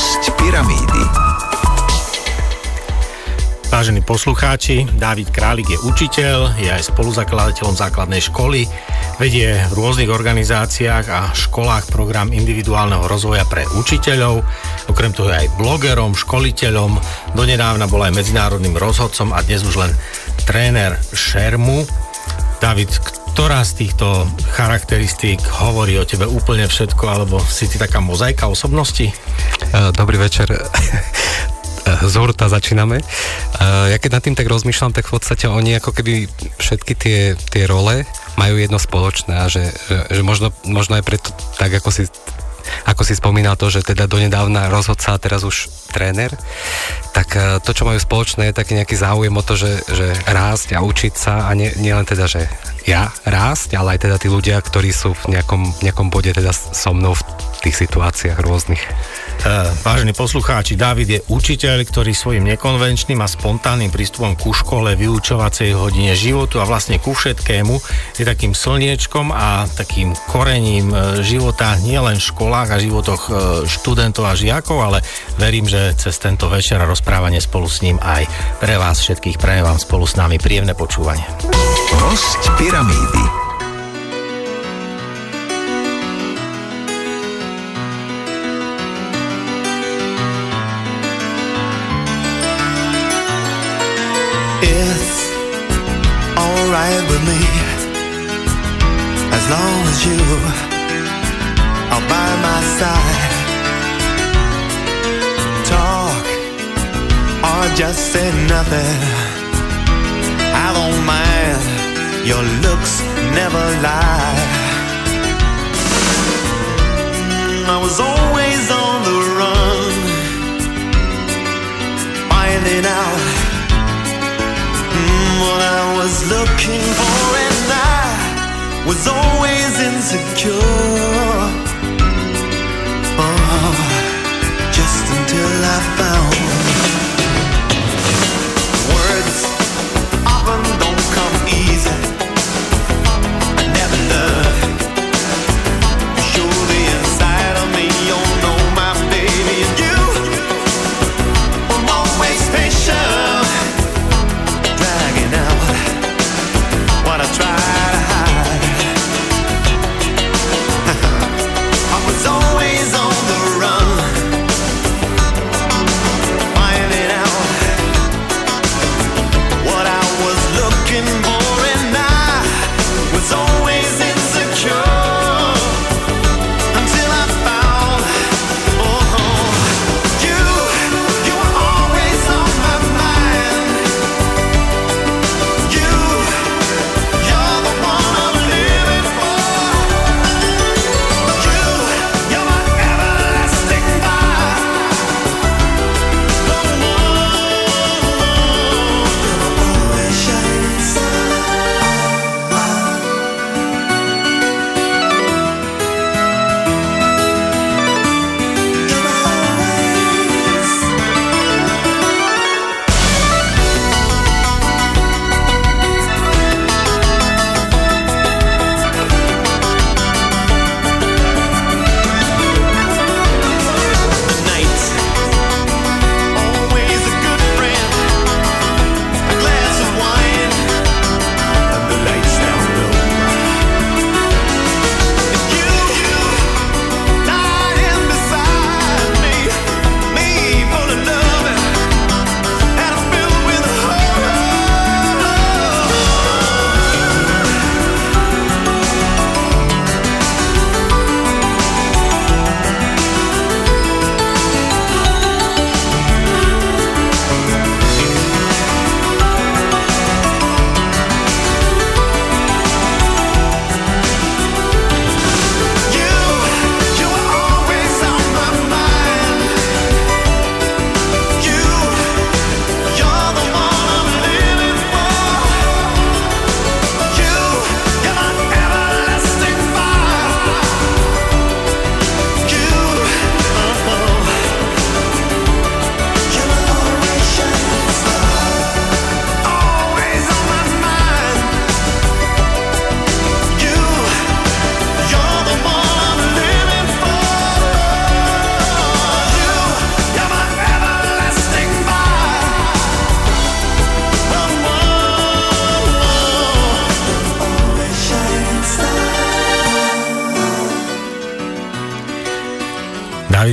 Host Pyramídy. Vážení poslucháči, Dávid Králik je učiteľ, je aj spoluzakladateľom základnej školy, vedie v rôznych organizáciách a školách program individuálneho rozvoja pre učiteľov, okrem toho je aj blogerom, školiteľom, donedávna bol aj medzinárodným rozhodcom a dnes už len tréner Šermu. David, ktorá z týchto charakteristík hovorí o tebe úplne všetko, alebo si ty taká mozaika osobnosti? Dobrý večer. z hurta začíname. Ja keď nad tým tak rozmýšľam, tak v podstate oni ako keby všetky tie, tie role majú jedno spoločné a že, že, že možno, možno aj preto tak, ako si ako si spomínal to, že teda donedávna rozhodca a teraz už tréner, tak e, to, čo majú spoločné, je taký nejaký záujem o to, že, že rásť a učiť sa a nie, nie len teda, že ja rásť, ale aj teda tí ľudia, ktorí sú v nejakom, nejakom bode teda so mnou v tých situáciách rôznych. Uh, vážení poslucháči, David je učiteľ, ktorý svojim nekonvenčným a spontánnym prístupom ku škole, vyučovacej hodine životu a vlastne ku všetkému je takým slniečkom a takým korením e, života nielen v školách a životoch e, študentov a žiakov, ale verím, že cez tento večer a rozprávanie spolu s ním aj pre vás všetkých prajem vám spolu s nami príjemné počúvanie. Host Pyramídy alright with me. As long as you are by my side. Talk or just say nothing. I don't mind. Your looks never lie. I was always on the run. Finding out what I was looking for, and I was always insecure. Oh, just until I found.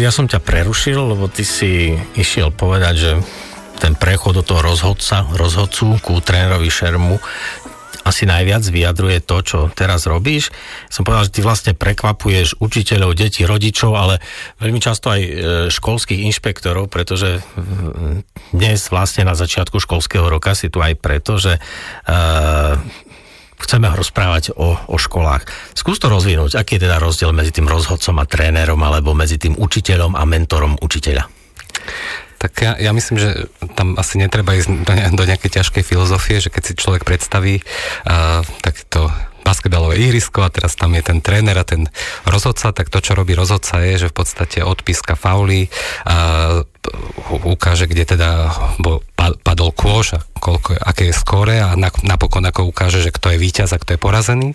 Ja som ťa prerušil, lebo ty si išiel povedať, že ten prechod do toho rozhodca, rozhodcu ku trénerovi Šermu asi najviac vyjadruje to, čo teraz robíš. Som povedal, že ty vlastne prekvapuješ učiteľov, detí, rodičov, ale veľmi často aj e, školských inšpektorov, pretože dnes vlastne na začiatku školského roka si tu aj preto, že uh, chceme rozprávať o, o školách. Skús to rozvinúť. Aký je teda rozdiel medzi tým rozhodcom a trénerom alebo medzi tým učiteľom a mentorom učiteľa? Tak ja, ja myslím, že tam asi netreba ísť do, ne, do nejakej ťažkej filozofie, že keď si človek predstaví uh, takto basketbalové ihrisko a teraz tam je ten tréner a ten rozhodca, tak to, čo robí rozhodca je, že v podstate odpíska fauly, a ukáže, kde teda bo, padol kôž a koľko, aké je skóre a napokon ako ukáže, že kto je víťaz a kto je porazený.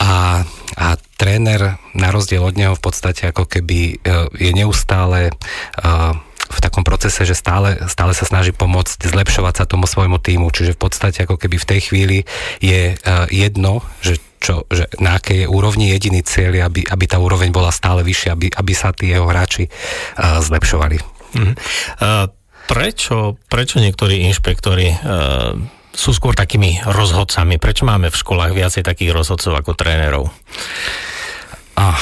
A, a tréner na rozdiel od neho v podstate ako keby e, je neustále uh, v takom procese, že stále, stále sa snaží pomôcť zlepšovať sa tomu svojmu týmu. Čiže v podstate ako keby v tej chvíli je uh, jedno, že čo, že na akej úrovni jediný cieľ aby, aby tá úroveň bola stále vyššia, aby, aby sa tí jeho hráči uh, zlepšovali. Uh-huh. Uh, prečo, prečo niektorí inšpektori uh, sú skôr takými rozhodcami? Prečo máme v školách viacej takých rozhodcov ako trénerov? Uh,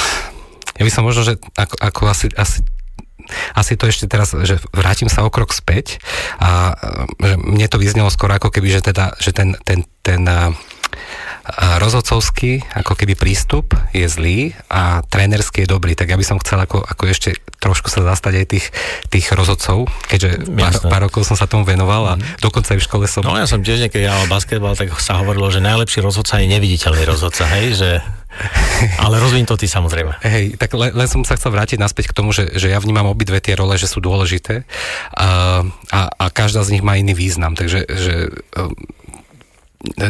ja by som možno, že ako, ako asi, asi asi to ešte teraz, že vrátim sa o krok späť a že mne to vyznelo skoro ako keby, že, teda, že ten, ten, ten rozhodcovský ako keby prístup je zlý a trénerský je dobrý, tak ja by som chcel ako, ako ešte trošku sa zastať aj tých, tých rozhodcov, keďže pár, pár rokov som sa tomu venoval a mm. dokonca aj v škole som... No ja som tiež niekedy hral basketbal, tak sa hovorilo, že najlepší rozhodca je neviditeľný rozhodca, hej, že ale rozvíň to ty samozrejme. Hej, tak len, len som sa chcel vrátiť naspäť k tomu, že, že ja vnímam obidve tie role, že sú dôležité a, a, a každá z nich má iný význam, takže že,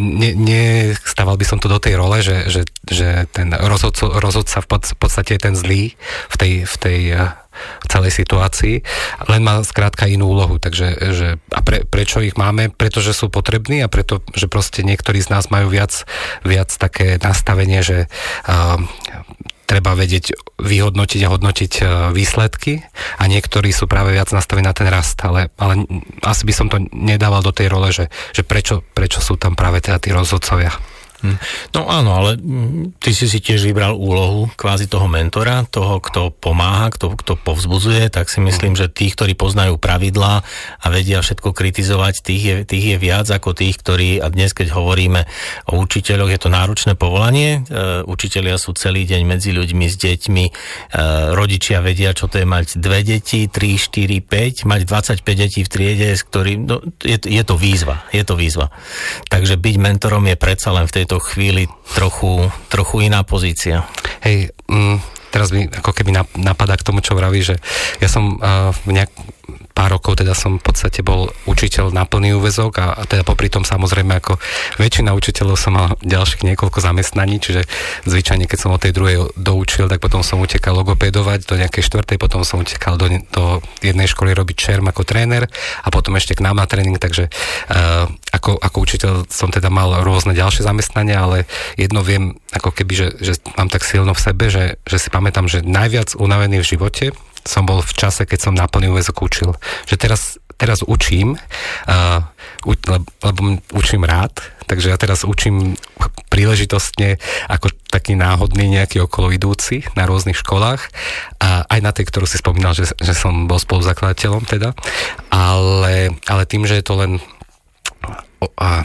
ne, nestával by som to do tej role, že, že, že ten rozhodco, rozhodca v podstate je ten zlý v tej, v tej eh, celej situácii, len má skrátka inú úlohu. Takže že, a pre, prečo ich máme? Pretože sú potrební a preto, že proste niektorí z nás majú viac, viac také nastavenie, že uh, treba vedieť vyhodnotiť a hodnotiť výsledky a niektorí sú práve viac nastavení na ten rast, ale, ale asi by som to nedával do tej role, že, že prečo, prečo sú tam práve teda tí rozhodcovia. Hm. No áno, ale hm, ty si si tiež vybral úlohu kvázi toho mentora, toho, kto pomáha, kto, kto povzbudzuje, tak si myslím, že tých, ktorí poznajú pravidlá a vedia všetko kritizovať, tých je, tých je viac ako tých, ktorí, a dnes keď hovoríme o učiteľoch, je to náročné povolanie, e, učiteľia sú celý deň medzi ľuďmi, s deťmi, e, rodičia vedia, čo to je mať dve deti, 3, 4, 5, mať 25 detí v triede, s ktorým, no, je, je to výzva, je to výzva. Takže byť mentorom je predsa len v tej tejto chvíli trochu, trochu iná pozícia. Hej, mm, teraz mi ako keby napadá k tomu, čo vraví, že ja som uh, nejak, pár rokov teda som v podstate bol učiteľ na plný úvezok a, a teda popri tom samozrejme ako väčšina učiteľov som mal ďalších niekoľko zamestnaní, čiže zvyčajne keď som od tej druhej doučil, tak potom som utekal logopedovať do nejakej štvrtej, potom som utekal do, do jednej školy robiť šerm ako tréner a potom ešte k nám na tréning, takže uh, ako, ako učiteľ som teda mal rôzne ďalšie zamestnania, ale jedno viem ako keby, že, že mám tak silno v sebe, že, že si pamätám, že najviac unavený v živote som bol v čase, keď som na plný úvezok učil. Že teraz, teraz učím, uh, lebo učím rád, takže ja teraz učím príležitostne ako taký náhodný nejaký okolo idúci na rôznych školách a aj na tej, ktorú si spomínal, že, že som bol spoluzakladateľom teda, ale, ale tým, že je to len a,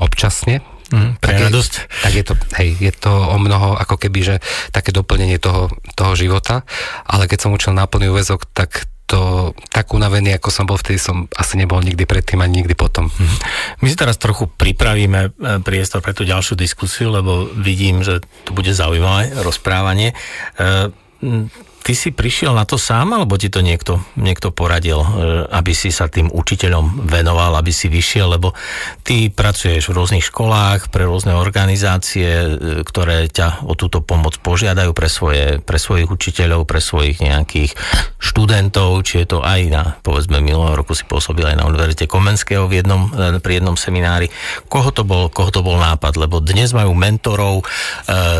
občasne, Mm, pre tak radosť. Je, tak je to, hej, je to o mnoho ako keby, že také doplnenie toho, toho života, ale keď som učil na plný úvezok, tak to tak unavený, ako som bol vtedy, som asi nebol nikdy predtým ani nikdy potom. Mhm. My si teraz trochu pripravíme e, priestor pre tú ďalšiu diskusiu, lebo vidím, že tu bude zaujímavé rozprávanie. Ty si prišiel na to sám, alebo ti to niekto, niekto poradil, e, aby si sa tým učiteľom venoval, aby si vyšiel, lebo ty pracuješ v rôznych školách, pre rôzne organizácie, e, ktoré ťa o túto pomoc požiadajú pre, svoje, pre svojich učiteľov, pre svojich nejakých študentov, či je to aj na, povedzme, minulého roku si pôsobil aj na Univerzite Komenského v jednom, e, pri jednom seminári. Koho to bol, koho to bol nápad? Lebo dnes majú mentorov,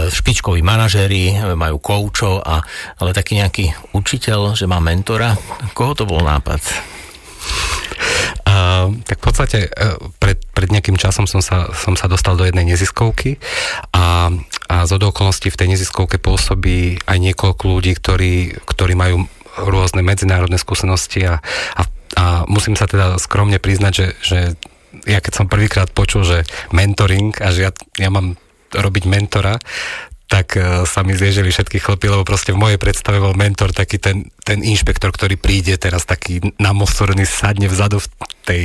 špičkoví manažéri, majú koučov, a, ale tak taký nejaký učiteľ, že má mentora? Koho to bol nápad? Uh, tak v podstate uh, pred, pred nejakým časom som sa, som sa dostal do jednej neziskovky a, a z okolností v tej neziskovke pôsobí aj niekoľko ľudí, ktorí, ktorí majú rôzne medzinárodné skúsenosti a, a, a musím sa teda skromne priznať, že, že ja keď som prvýkrát počul, že mentoring a že ja, ja mám robiť mentora, tak uh, sa mi zježili všetky chlpy, lebo proste v mojej predstave bol mentor taký ten, ten inšpektor, ktorý príde teraz taký namosorný, sadne vzadu v tej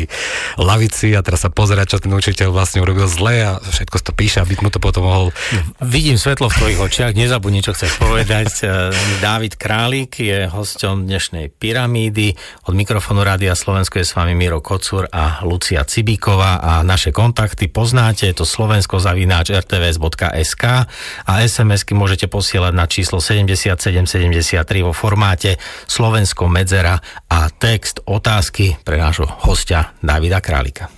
lavici a teraz sa pozera, čo ten učiteľ vlastne urobil zle a všetko to píše, aby mu to potom mohol... Vidím svetlo v tvojich očiach, nezabudni, čo chceš povedať. Eh, Dávid Králik je hosťom dnešnej pyramídy. Od mikrofónu Rádia Slovensko je s vami Miro Kocur a Lucia Cibíková a naše kontakty poznáte, je to slovensko-zavináč rtvs.sk a SMS-ky môžete posielať na číslo 7773 vo formáte Slovensko medzera a text otázky pre nášho hostia Davida Králika.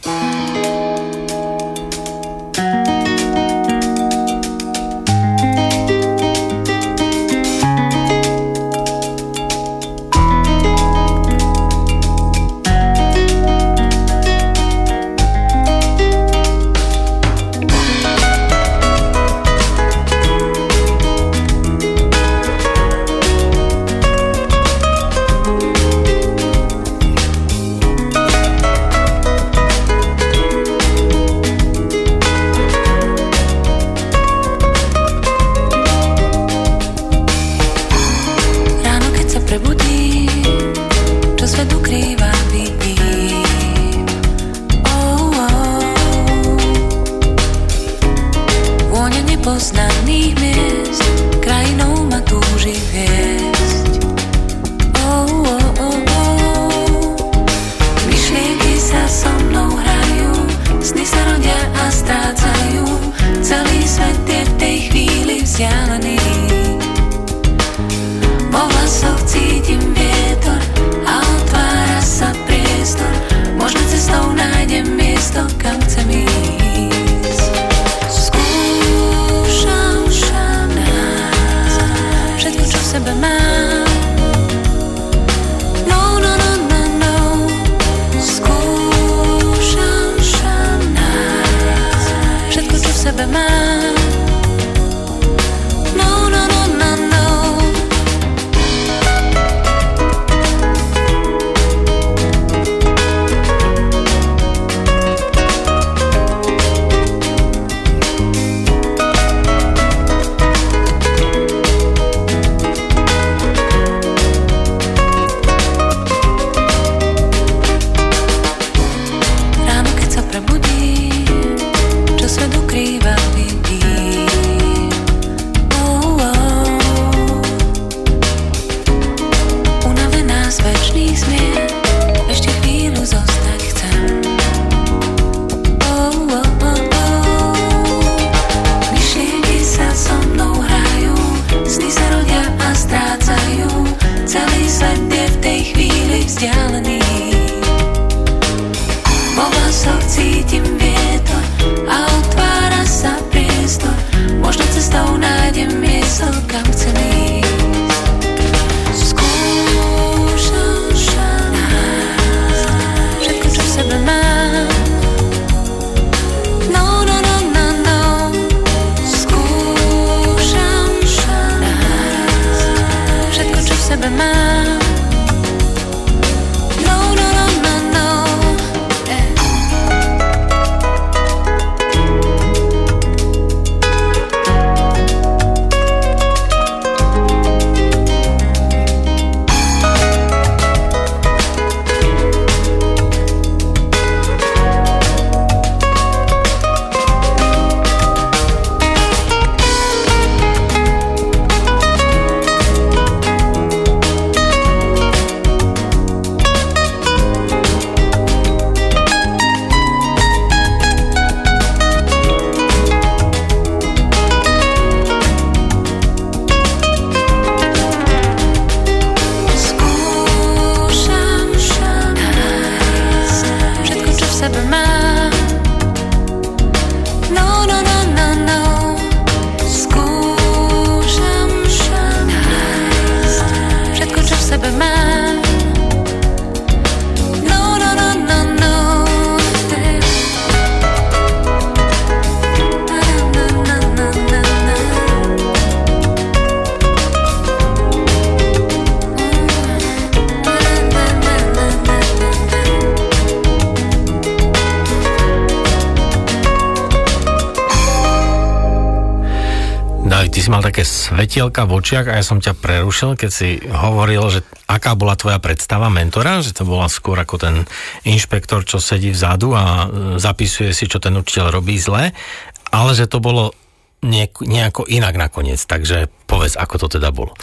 Svetielka v očiach a ja som ťa prerušil, keď si hovoril, že aká bola tvoja predstava mentora, že to bola skôr ako ten inšpektor, čo sedí vzadu a e, zapisuje si, čo ten učiteľ robí zle, ale že to bolo nejako inak nakoniec, takže povedz, ako to teda bolo.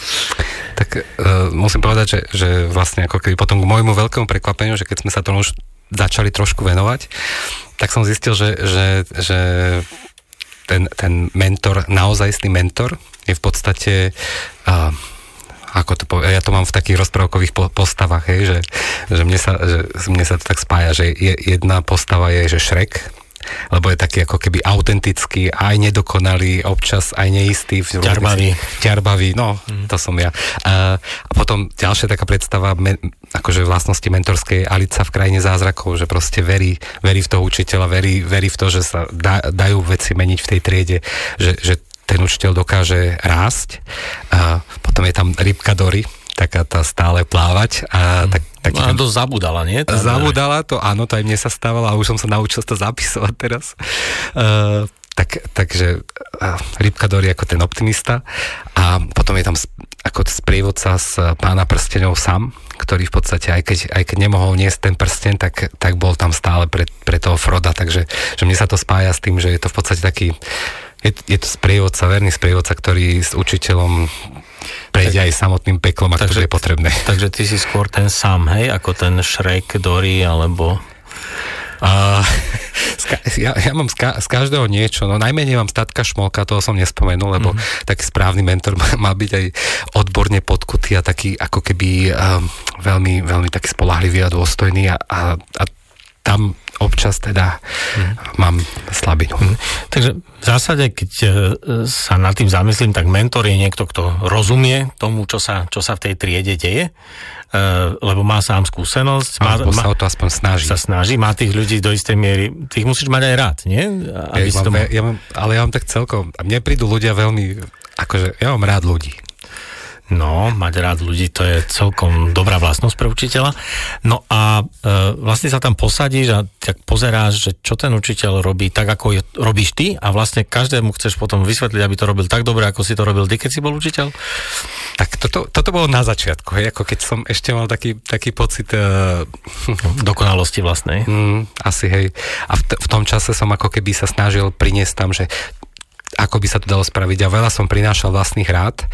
Tak uh, musím povedať, že, že vlastne ako keby potom k môjmu veľkému prekvapeniu, že keď sme sa tomu už začali trošku venovať, tak som zistil, že, že, že ten, ten mentor, naozajstný mentor je v podstate uh, ako to povie, ja to mám v takých rozprávkových postavách, hej, že, že, mne sa, že mne sa to tak spája, že je, jedna postava je, že Šrek, lebo je taký ako keby autentický, aj nedokonalý, občas aj neistý. Ťarbavý. Ťarbavý, no, mm. to som ja. A, a potom ďalšia taká predstava, men, akože vlastnosti mentorskej Alica v krajine zázrakov, že proste verí, verí v toho učiteľa, verí, verí v to, že sa da, dajú veci meniť v tej triede, že, že ten učiteľ dokáže rásť. A potom je tam rybka Dory, taká tá stále plávať. A tak, tak, no, to zabudala, nie? Tá zabudala to, áno, to aj mne sa stávalo a už som sa naučil to zapisovať teraz. Uh, tak, takže uh, Rybka Dory ako ten optimista a potom je tam ako sprievodca z pána prstenov sám, ktorý v podstate, aj keď, aj keď nemohol niesť ten prsten, tak, tak bol tam stále pre, pre toho Froda, takže že mne sa to spája s tým, že je to v podstate taký je, je to sprievodca, verný sprievodca, ktorý s učiteľom prejde tak, aj samotným peklom, ak takže, to je potrebné. Takže ty si skôr ten sám, hej, ako ten Shrek, Dory, alebo... Uh, ja, ja mám z, ka, z každého niečo, no najmenej mám statka šmolka, toho som nespomenul, lebo mm. taký správny mentor má, má byť aj odborne podkutý a taký ako keby um, veľmi, veľmi taký spolahlivý a dôstojný a, a, a tam občas teda hmm. mám slabinu. Hmm. Takže v zásade, keď e, sa nad tým zamyslím, tak mentor je niekto, kto rozumie tomu, čo sa, čo sa v tej triede deje, e, lebo má sám skúsenosť. Má, Alebo sa o to aspoň snaží. Sa snaží, má tých ľudí do istej miery, tých musíš mať aj rád, nie? Aby ja, mám, tomu... ja mám, ale ja mám tak celkom, mne prídu ľudia veľmi, akože ja mám rád ľudí. No, mať rád ľudí, to je celkom dobrá vlastnosť pre učiteľa. No a e, vlastne sa tam posadíš a tak pozeráš, že čo ten učiteľ robí tak, ako je, robíš ty a vlastne každému chceš potom vysvetliť, aby to robil tak dobre, ako si to robil ty, keď si bol učiteľ? Tak toto, toto bolo na začiatku, hej, ako keď som ešte mal taký, taký pocit... E, Dokonalosti vlastnej. Mm, asi, hej. A v, t- v tom čase som ako keby sa snažil priniesť tam, že ako by sa to dalo spraviť. A veľa som prinášal vlastných rád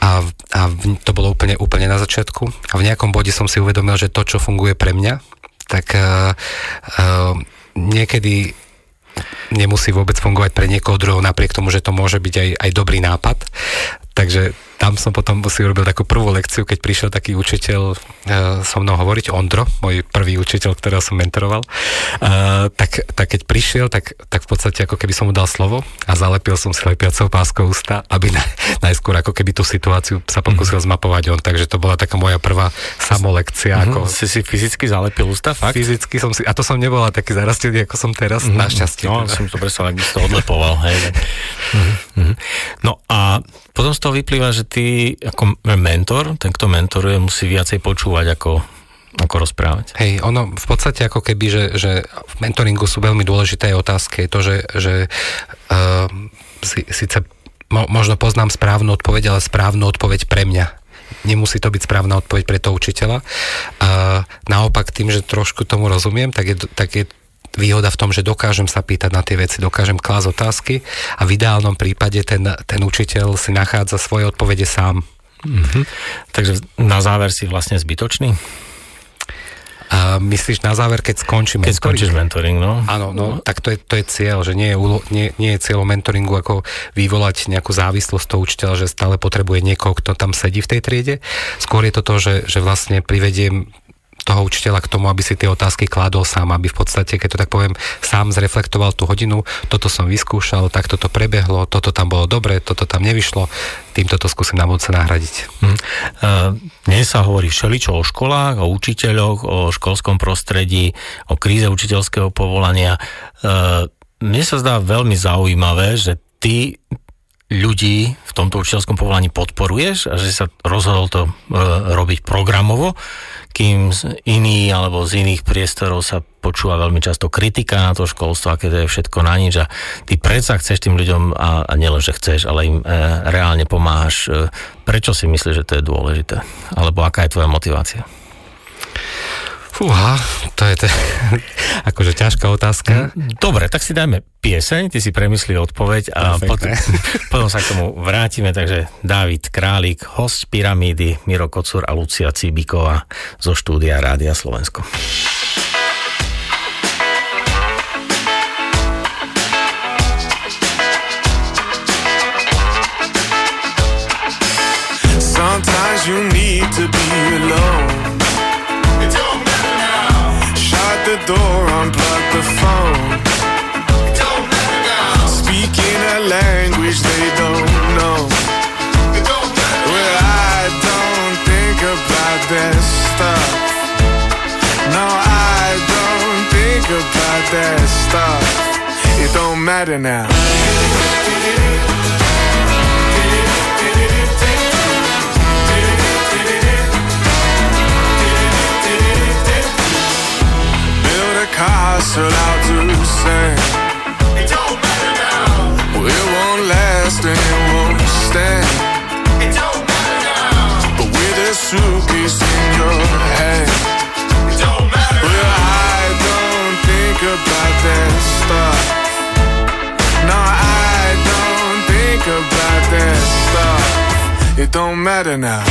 a, a to bolo úplne, úplne na začiatku. A v nejakom bode som si uvedomil, že to, čo funguje pre mňa, tak uh, uh, niekedy nemusí vôbec fungovať pre niekoho druhého, napriek tomu, že to môže byť aj, aj dobrý nápad. Takže tam som potom si urobil takú prvú lekciu, keď prišiel taký učiteľ uh, so mnou hovoriť, Ondro, môj prvý učiteľ, ktorého som mentoroval, uh, tak, tak keď prišiel, tak, tak v podstate ako keby som mu dal slovo a zalepil som si lepiacou páskou ústa, aby na, najskôr ako keby tú situáciu sa pokusil mm-hmm. zmapovať on, takže to bola taká moja prvá samolekcia. Mm-hmm. Ako... Si si fyzicky zalepil ústa, fakt? Fyzicky som si, a to som nebola taký zarastený, ako som teraz, mm-hmm. našťastie. No, teda. som to predstavil, ak by si to odlepoval, hej. mm-hmm. No a potom z toho vyplýva, že ty ako mentor, ten, kto mentoruje, musí viacej počúvať ako ako rozprávať. Hej, ono v podstate ako keby, že, že v mentoringu sú veľmi dôležité otázky. To, že, že uh, si, síce mo, možno poznám správnu odpoveď, ale správnu odpoveď pre mňa. Nemusí to byť správna odpoveď pre toho učiteľa. Uh, naopak tým, že trošku tomu rozumiem, tak je, tak je výhoda v tom, že dokážem sa pýtať na tie veci, dokážem klásť otázky a v ideálnom prípade ten, ten učiteľ si nachádza svoje odpovede sám. Mm-hmm. Takže na záver si vlastne zbytočný? A myslíš na záver, keď skončí mentoring? Keď skončíš mentoring, no. Áno, no, tak to je, to je cieľ, že nie je, nie, nie je cieľom mentoringu ako vyvolať nejakú závislosť toho učiteľa, že stále potrebuje niekoho, kto tam sedí v tej triede. Skôr je to to, že, že vlastne privediem toho učiteľa k tomu, aby si tie otázky kládol sám, aby v podstate, keď to tak poviem, sám zreflektoval tú hodinu, toto som vyskúšal, tak toto prebehlo, toto tam bolo dobre, toto tam nevyšlo, týmto to skúsim na budúce nahradiť. Hm. Uh, dnes sa hovorí všeličo o školách, o učiteľoch, o školskom prostredí, o kríze učiteľského povolania. Uh, mne sa zdá veľmi zaujímavé, že ty ľudí v tomto učiteľskom povolaní podporuješ a že sa rozhodol to uh, robiť programovo kým z iný alebo z iných priestorov sa počúva veľmi často kritika na to školstvo, aké to je všetko na nič a ty predsa chceš tým ľuďom, a, a nielen, že chceš, ale im e, reálne pomáhaš. E, prečo si myslíš, že to je dôležité? Alebo aká je tvoja motivácia? Fúha, to je te, akože ťažká otázka. Dobre, tak si dajme pieseň, ty si premyslí odpoveď a potom, potom sa k tomu vrátime. Takže David Králik, host Pyramídy, Miro Kocur a Lucia Cibiková zo štúdia Rádia Slovensko. Sometimes you need to be alone. Door, unplug the phone. Speaking a language they don't know. Well, I don't think about that stuff. No, I don't think about that stuff. It don't matter now. A castle out to sand. It don't matter now. Well, it won't last and it won't stand. It don't matter now. But with a suitcase in your hand. It don't matter Well, now. I don't think about that stuff. No, I don't think about that stuff. It don't matter now.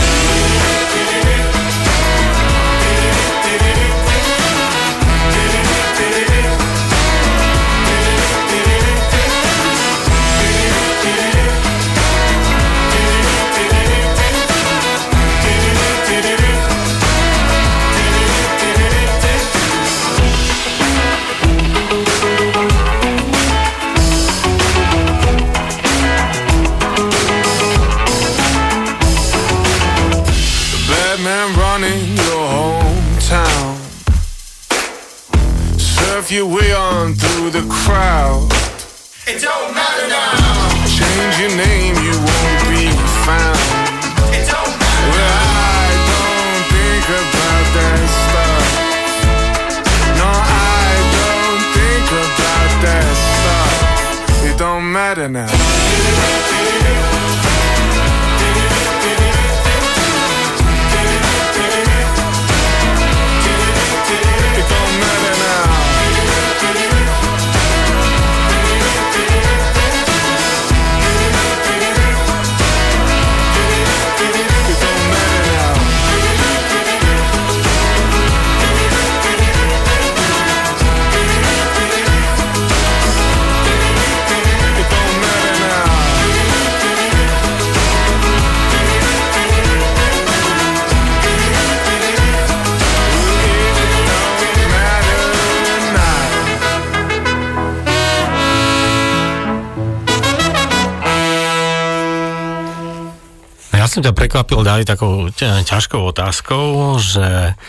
Som ťa prekvapil, David, takou ťa- ťažkou otázkou, že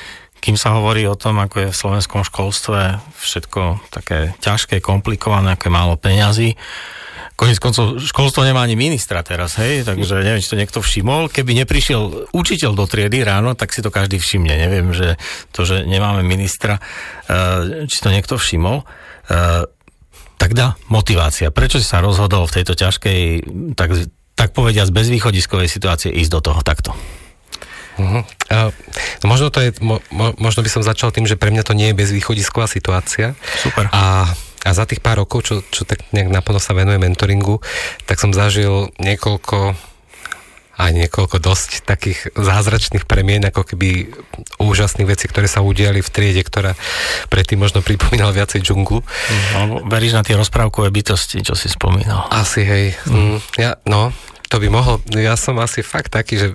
kým sa hovorí o tom, ako je v slovenskom školstve všetko také ťažké, komplikované, ako je málo peňazí, Konec koncov, školstvo nemá ani ministra teraz, hej, takže neviem, či to niekto všimol. Keby neprišiel učiteľ do triedy ráno, tak si to každý všimne. Neviem, že to, že nemáme ministra, eh, či to niekto všimol. Eh, Tak dá, motivácia. Prečo si sa rozhodol v tejto ťažkej, tak, tak povediať, bezvýchodiskovej situácie ísť do toho takto? Uh-huh. Uh, no možno, to je, mo, mo, možno by som začal tým, že pre mňa to nie je bezvýchodisková situácia. Super. A, a za tých pár rokov, čo, čo tak nejak naplno sa venuje mentoringu, tak som zažil niekoľko aj niekoľko dosť takých zázračných premien, ako keby úžasných vecí, ktoré sa udiali v triede, ktorá predtým možno pripomínala viacej džunglu. Alebo veríš na tie rozprávkové bytosti, čo si spomínal? Asi, hej. Mm. Ja, no, to by mohol. Ja som asi fakt taký, že...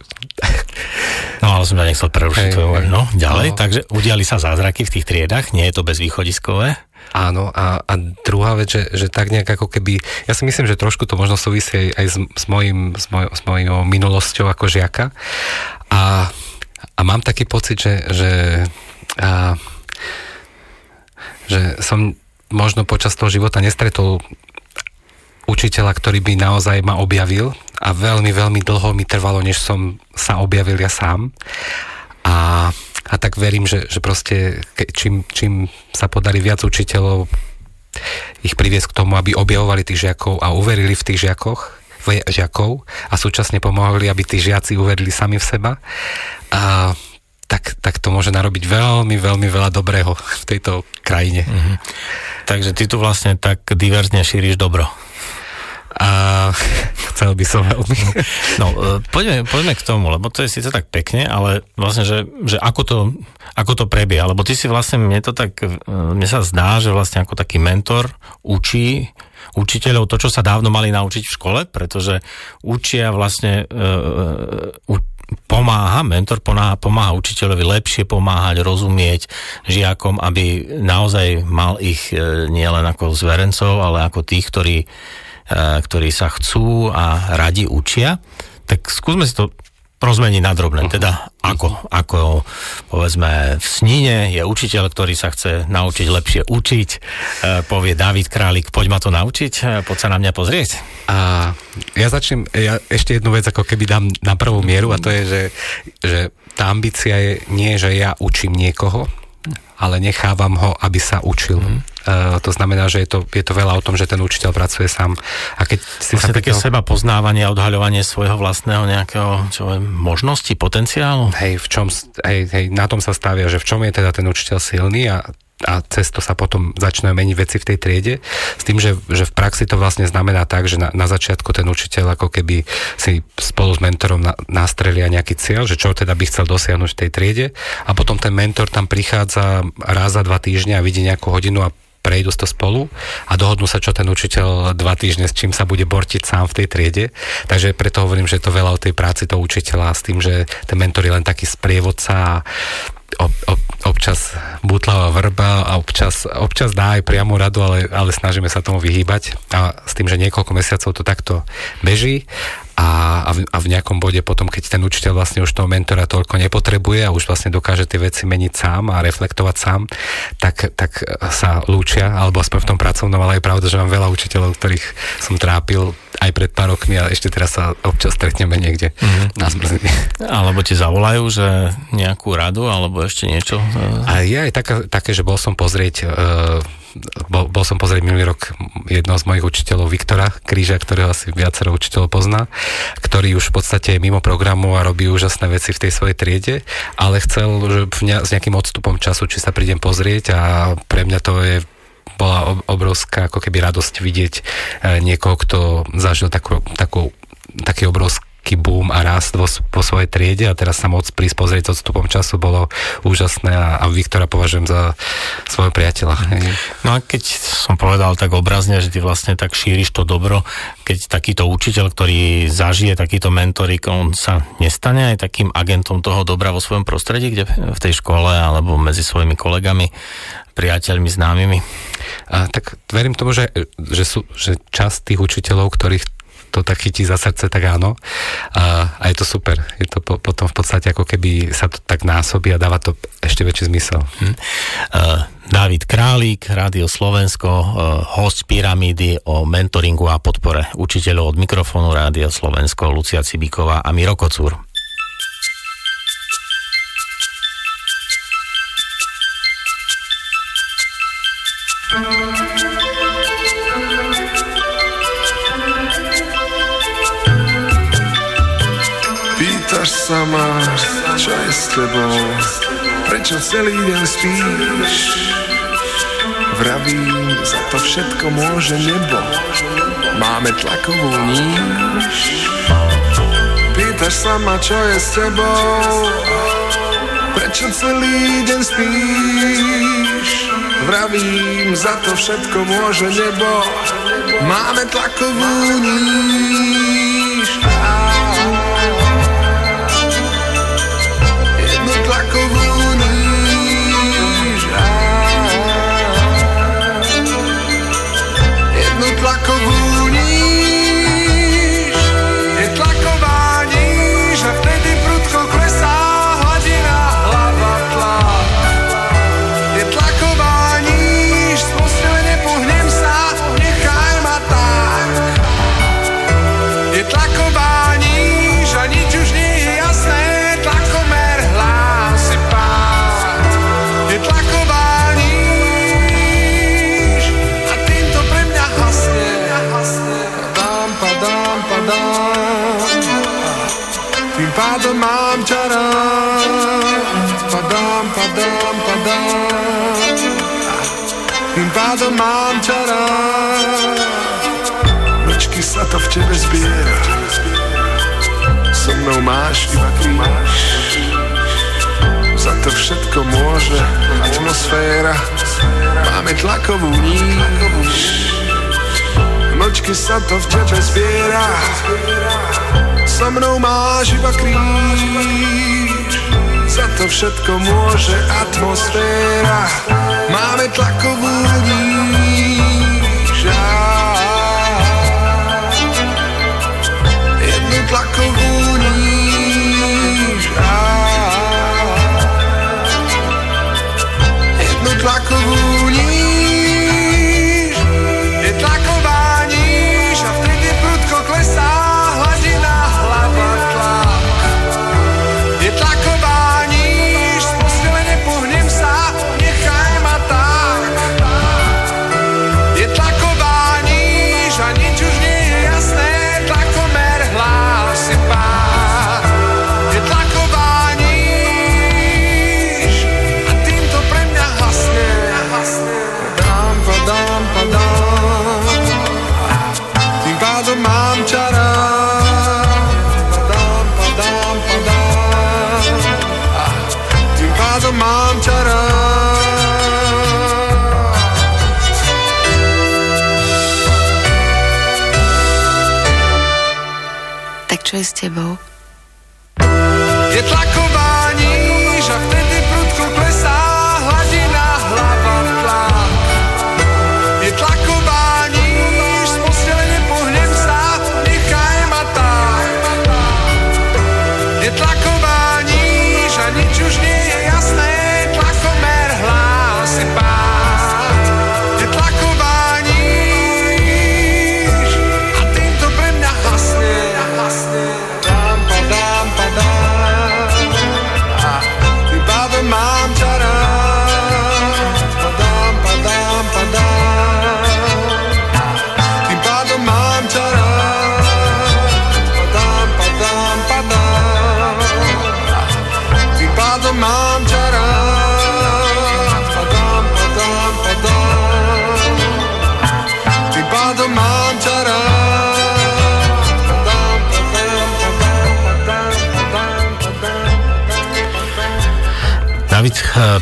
No ale som ťa nechcel prerušiť Hej, tvoj hej. No, ďalej, No. takže udiali sa zázraky v tých triedach, nie je to bezvýchodiskové. Áno, a, a druhá vec, že, že tak nejak ako keby, ja si myslím, že trošku to možno súvisí aj, aj s, s, mojim, s, moj, s mojou minulosťou ako žiaka a, a mám taký pocit, že, že, a, že som možno počas toho života nestretol učiteľa, ktorý by naozaj ma objavil a veľmi, veľmi dlho mi trvalo, než som sa objavil ja sám. A, a tak verím, že, že proste ke, čím, čím sa podarí viac učiteľov ich priviesť k tomu, aby objavovali tých žiakov a uverili v tých žiakoch, v žiakov a súčasne pomohli, aby tí žiaci uverili sami v seba. A tak, tak to môže narobiť veľmi, veľmi veľa dobrého v tejto krajine. Mm-hmm. Takže ty tu vlastne tak diverzne šíriš dobro. A chcel by som veľmi. No, e, poďme, poďme k tomu, lebo to je síce tak pekne, ale vlastne, že, že ako, to, ako to prebieha, lebo ty si vlastne, mne to tak, e, mne sa zdá, že vlastne ako taký mentor učí učiteľov to, čo sa dávno mali naučiť v škole, pretože učia vlastne uh, pomáha, mentor pomáha, pomáha učiteľovi lepšie pomáhať, rozumieť žiakom, aby naozaj mal ich nielen ako zverencov, ale ako tých, ktorí ktorí sa chcú a radi učia, tak skúsme si to rozmeniť na drobné. Teda ako, ako povedzme v snine je učiteľ, ktorý sa chce naučiť lepšie učiť, e, povie David Králik, poď ma to naučiť, e, poď sa na mňa pozrieť. A ja začnem, ja ešte jednu vec ako keby dám na prvú mieru a to je, že, že tá ambícia je nie, že ja učím niekoho, ale nechávam ho, aby sa učil. Mm. Uh, to znamená, že je to, je to veľa o tom, že ten učiteľ pracuje sám. A keď si vlastne sa také toho... seba poznávanie a odhaľovanie svojho vlastného nejakého čo je, možnosti, potenciálu? Hej, v čom, hej, hej, na tom sa stavia, že v čom je teda ten učiteľ silný a a cez to sa potom začnú meniť veci v tej triede. S tým, že, že v praxi to vlastne znamená tak, že na, na začiatku ten učiteľ ako keby si spolu s mentorom na, nastrelia nejaký cieľ, že čo teda by chcel dosiahnuť v tej triede a potom ten mentor tam prichádza raz za dva týždne a vidí nejakú hodinu a prejdú to spolu a dohodnú sa, čo ten učiteľ dva týždne, s čím sa bude bortiť sám v tej triede. Takže preto hovorím, že je to veľa o tej práci toho učiteľa s tým, že ten mentor je len taký sprievodca a ob, ob, občas butlavá vrba a občas, občas dá aj priamu radu, ale, ale snažíme sa tomu vyhýbať a s tým, že niekoľko mesiacov to takto beží a, a, v, a v nejakom bode potom, keď ten učiteľ vlastne už toho mentora toľko nepotrebuje a už vlastne dokáže tie veci meniť sám a reflektovať sám, tak, tak sa lúčia, alebo aspoň v tom pracovnom, ale je pravda, že mám veľa učiteľov, ktorých som trápil aj pred pár rokmi a ešte teraz sa občas stretneme niekde mm-hmm. na zmrzení. Alebo ti zavolajú, že nejakú radu, alebo ešte niečo? A je aj taká, také, že bol som pozrieť uh, bol, bol som pozrieť minulý rok jedného z mojich učiteľov Viktora Kríža, ktorého asi viacero učiteľov pozná, ktorý už v podstate je mimo programu a robí úžasné veci v tej svojej triede, ale chcel, že ne, s nejakým odstupom času, či sa prídem pozrieť a pre mňa to je bola obrovská ako keby radosť vidieť e, niekoho, kto zažil takú, takú taký obrovský taký boom a rast vo, vo svojej triede a teraz sa môcť prísť pozrieť odstupom času bolo úžasné a, a Viktora považujem za svojho priateľa. No a keď som povedal tak obrazne, že ty vlastne tak šíriš to dobro, keď takýto učiteľ, ktorý zažije takýto mentorik, on sa nestane aj takým agentom toho dobra vo svojom prostredí, kde v tej škole alebo medzi svojimi kolegami priateľmi, známymi? A, tak verím tomu, že, že, sú, že časť tých učiteľov, ktorých to tak chytí za srdce, tak áno. A, a je to super. Je to po, potom v podstate ako keby sa to tak násobí a dáva to ešte väčší zmysel. Hm. Uh, David Králík, Rádio Slovensko, uh, host Pyramídy o mentoringu a podpore učiteľov od mikrofónu Rádio Slovensko, Lucia Cibiková a Miro Kocúr. sa ma, čo je s tebou? Prečo celý deň spíš? Vravím, za to všetko môže nebo. Máme tlakovú níž. Pýtaš sa ma, čo je s tebou? Prečo celý deň spíš? Vravím, za to všetko môže nebo. Máme tlakovú níž. Pádom mám ťa rád. Mlčky sa to v tebe zbiera. So mnou máš iba kríž. Za to všetko môže atmosféra. Máme tlakovú níž. Mlčky sa to v tebe zbiera. So mnou máš iba kríž. Za to všetko môže atmosféra. Máme tlakovú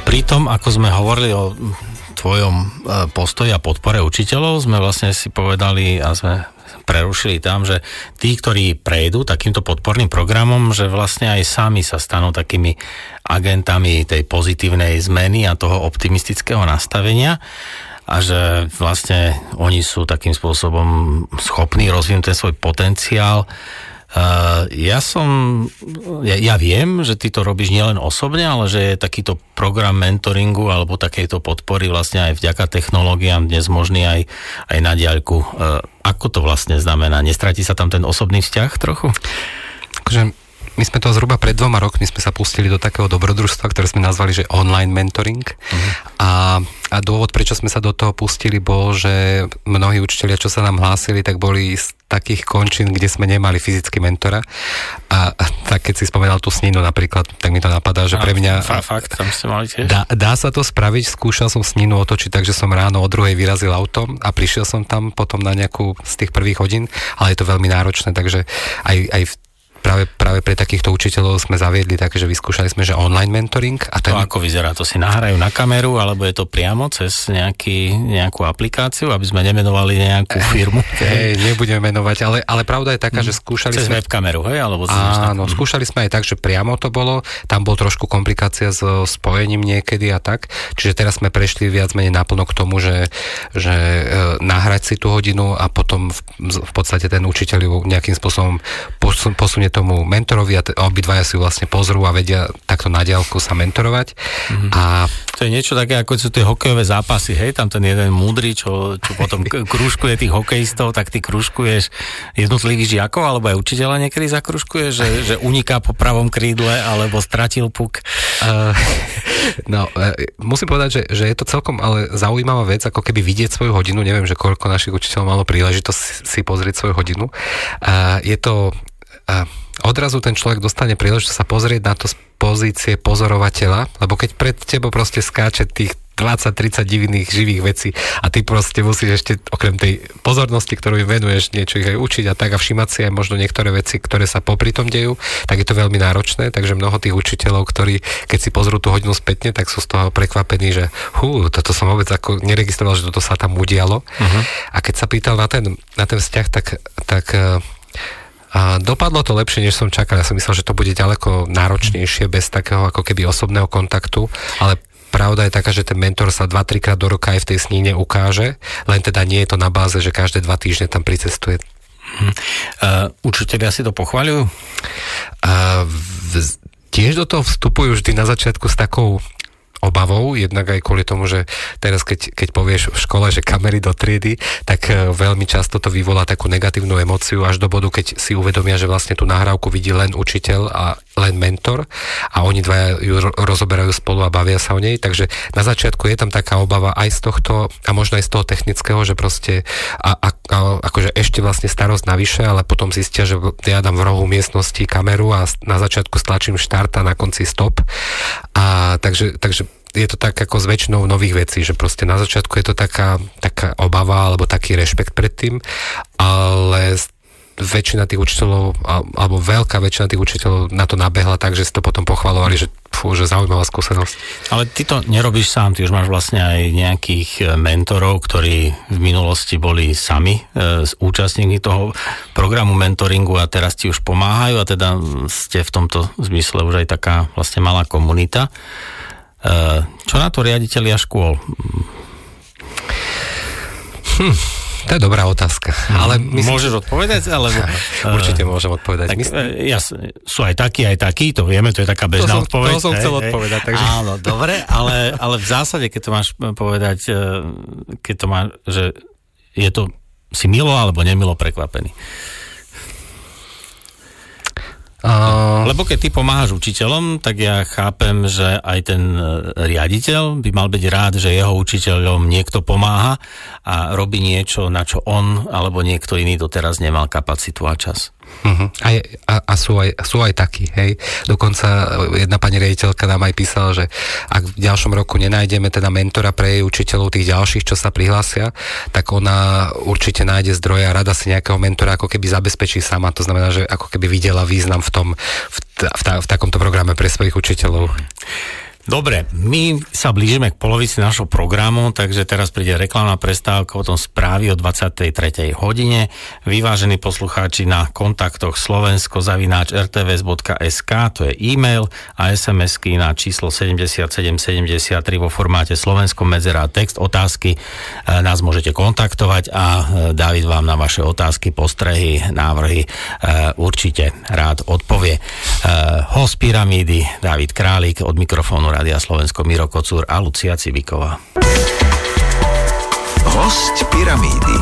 pri tom, ako sme hovorili o tvojom eh, postoji a podpore učiteľov, sme vlastne si povedali a sme prerušili tam, že tí, ktorí prejdú takýmto podporným programom, že vlastne aj sami sa stanú takými agentami tej pozitívnej zmeny a toho optimistického nastavenia a že vlastne oni sú takým spôsobom schopní rozvinúť ten svoj potenciál Uh, ja som, ja, ja viem, že ty to robíš nielen osobne, ale že je takýto program mentoringu alebo takejto podpory vlastne aj vďaka technológiám dnes možný aj, aj na diaľku. Uh, ako to vlastne znamená? Nestratí sa tam ten osobný vzťah trochu? Akože my sme to zhruba pred dvoma rokmi sme sa pustili do takého dobrodružstva, ktoré sme nazvali, že online mentoring. Uh-huh. A, a dôvod, prečo sme sa do toho pustili, bol, že mnohí učiteľia, čo sa nám hlásili, tak boli z takých končín, kde sme nemali fyzicky mentora. A, a tak keď si spomenal tú sninu napríklad, tak mi to napadá, že pre mňa... Fa, fakt, tam ste mali tiež? Dá, dá sa to spraviť, skúšal som sninu otočiť, takže som ráno o druhej vyrazil autom a prišiel som tam potom na nejakú z tých prvých hodín, ale je to veľmi náročné, takže aj, aj v práve, práve pre takýchto učiteľov sme zaviedli také, že vyskúšali sme, že online mentoring. A ten... To ako vyzerá? To si nahrajú na kameru, alebo je to priamo cez nejaký, nejakú aplikáciu, aby sme nemenovali nejakú firmu? Hej, nebudeme menovať, ale, ale pravda je taká, že skúšali cez sme... webkameru, hej? Alebo Áno, skúšali sme aj tak, že priamo to bolo, tam bol trošku komplikácia s spojením niekedy a tak, čiže teraz sme prešli viac menej naplno k tomu, že, že e, nahrať si tú hodinu a potom v, v podstate ten učiteľ ju nejakým spôsobom posun, posunie tomu mentorovi a t- obidvaja si vlastne pozrú a vedia takto na diálku sa mentorovať. Mm-hmm. A to je niečo také, ako sú tie hokejové zápasy, hej, tam ten jeden múdry, čo, čo potom kružkuje tých hokejistov, tak ty kružkuješ jednotlivých žiakov, alebo aj učiteľa niekedy zakružkuje, že, že uniká po pravom krídle, alebo stratil puk. Uh, no, uh, musím povedať, že, že je to celkom ale zaujímavá vec, ako keby vidieť svoju hodinu. Neviem, že koľko našich učiteľov malo príležitosť si pozrieť svoju hodinu. Uh, je to a odrazu ten človek dostane príležitosť sa pozrieť na to z pozície pozorovateľa, lebo keď pred tebou proste skáče tých 20-30 divných živých vecí a ty proste musíš ešte okrem tej pozornosti, ktorú im venuješ, niečo ich aj učiť a tak a všimať si aj možno niektoré veci, ktoré sa popri tom dejú, tak je to veľmi náročné, takže mnoho tých učiteľov, ktorí keď si pozrú tú hodinu spätne, tak sú z toho prekvapení, že hú, toto som vôbec ako neregistroval, že toto sa tam udialo. Uh-huh. A keď sa pýtal na ten, na ten vzťah, tak, tak eh, a dopadlo to lepšie, než som čakal. Ja som myslel, že to bude ďaleko náročnejšie bez takého ako keby osobného kontaktu, ale pravda je taká, že ten mentor sa 2-3 krát do roka aj v tej snine ukáže, len teda nie je to na báze, že každé dva týždne tam pricestuje. Uh, učiteľia si to pochváľujú? Uh, v, tiež do toho vstupujú vždy na začiatku s takou obavou, jednak aj kvôli tomu, že teraz keď, keď povieš v škole, že kamery do triedy, tak e, veľmi často to vyvolá takú negatívnu emóciu až do bodu, keď si uvedomia, že vlastne tú nahrávku vidí len učiteľ a len mentor a oni dva ju rozoberajú spolu a bavia sa o nej, takže na začiatku je tam taká obava aj z tohto a možno aj z toho technického, že proste a, a, a akože ešte vlastne starosť navyše, ale potom zistia, že ja dám v rohu miestnosti kameru a na začiatku stlačím štart a na konci stop. A takže, takže je to tak ako s väčšinou nových vecí, že proste na začiatku je to taká, taká obava alebo taký rešpekt pred tým, ale väčšina tých učiteľov, alebo veľká väčšina tých učiteľov na to nabehla tak, že si to potom pochvalovali, že, fú, že zaujímavá skúsenosť. Ale ty to nerobíš sám, ty už máš vlastne aj nejakých e, mentorov, ktorí v minulosti boli sami e, účastníkmi toho programu mentoringu a teraz ti už pomáhajú a teda ste v tomto zmysle už aj taká vlastne malá komunita. E, čo na to riaditeľia škôl? Hm. To je dobrá otázka. Ale myslím, Môžeš odpovedať? Alebo, Určite môžem odpovedať. Tak, myslím... ja, sú aj takí, aj takí, to vieme, to je taká bežná to som, odpoveď. To som chcel hej, odpovedať. Takže... Áno, dobre, ale, ale v zásade, keď to máš povedať, keď to má, že je to si milo alebo nemilo prekvapený. Lebo keď ty pomáhaš učiteľom, tak ja chápem, že aj ten e, riaditeľ by mal byť rád, že jeho učiteľom niekto pomáha a robí niečo, na čo on alebo niekto iný doteraz nemal kapacitu a čas. Uh-huh. A, a, a sú, aj, sú aj takí, hej. Dokonca jedna pani riaditeľka nám aj písala, že ak v ďalšom roku nenájdeme teda mentora pre jej učiteľov tých ďalších, čo sa prihlásia, tak ona určite nájde zdroje a rada si nejakého mentora ako keby zabezpečí sama. To znamená, že ako keby videla význam v tom, v, v, v takomto programe pre svojich učiteľov. Dobre, my sa blížime k polovici našho programu, takže teraz príde reklamná prestávka, potom správy o 23. hodine. Vyvážení poslucháči na kontaktoch slovensko zavináč rtvs.sk, to je e-mail a SMS-ky na číslo 7773 vo formáte Slovensko medzera text, otázky. E, nás môžete kontaktovať a e, David vám na vaše otázky, postrehy, návrhy e, určite rád odpovie. Host Pyramídy, David Králik od mikrofónu Rádia Slovensko Miro Kocúr a Lucia Civiková. Host Pyramídy.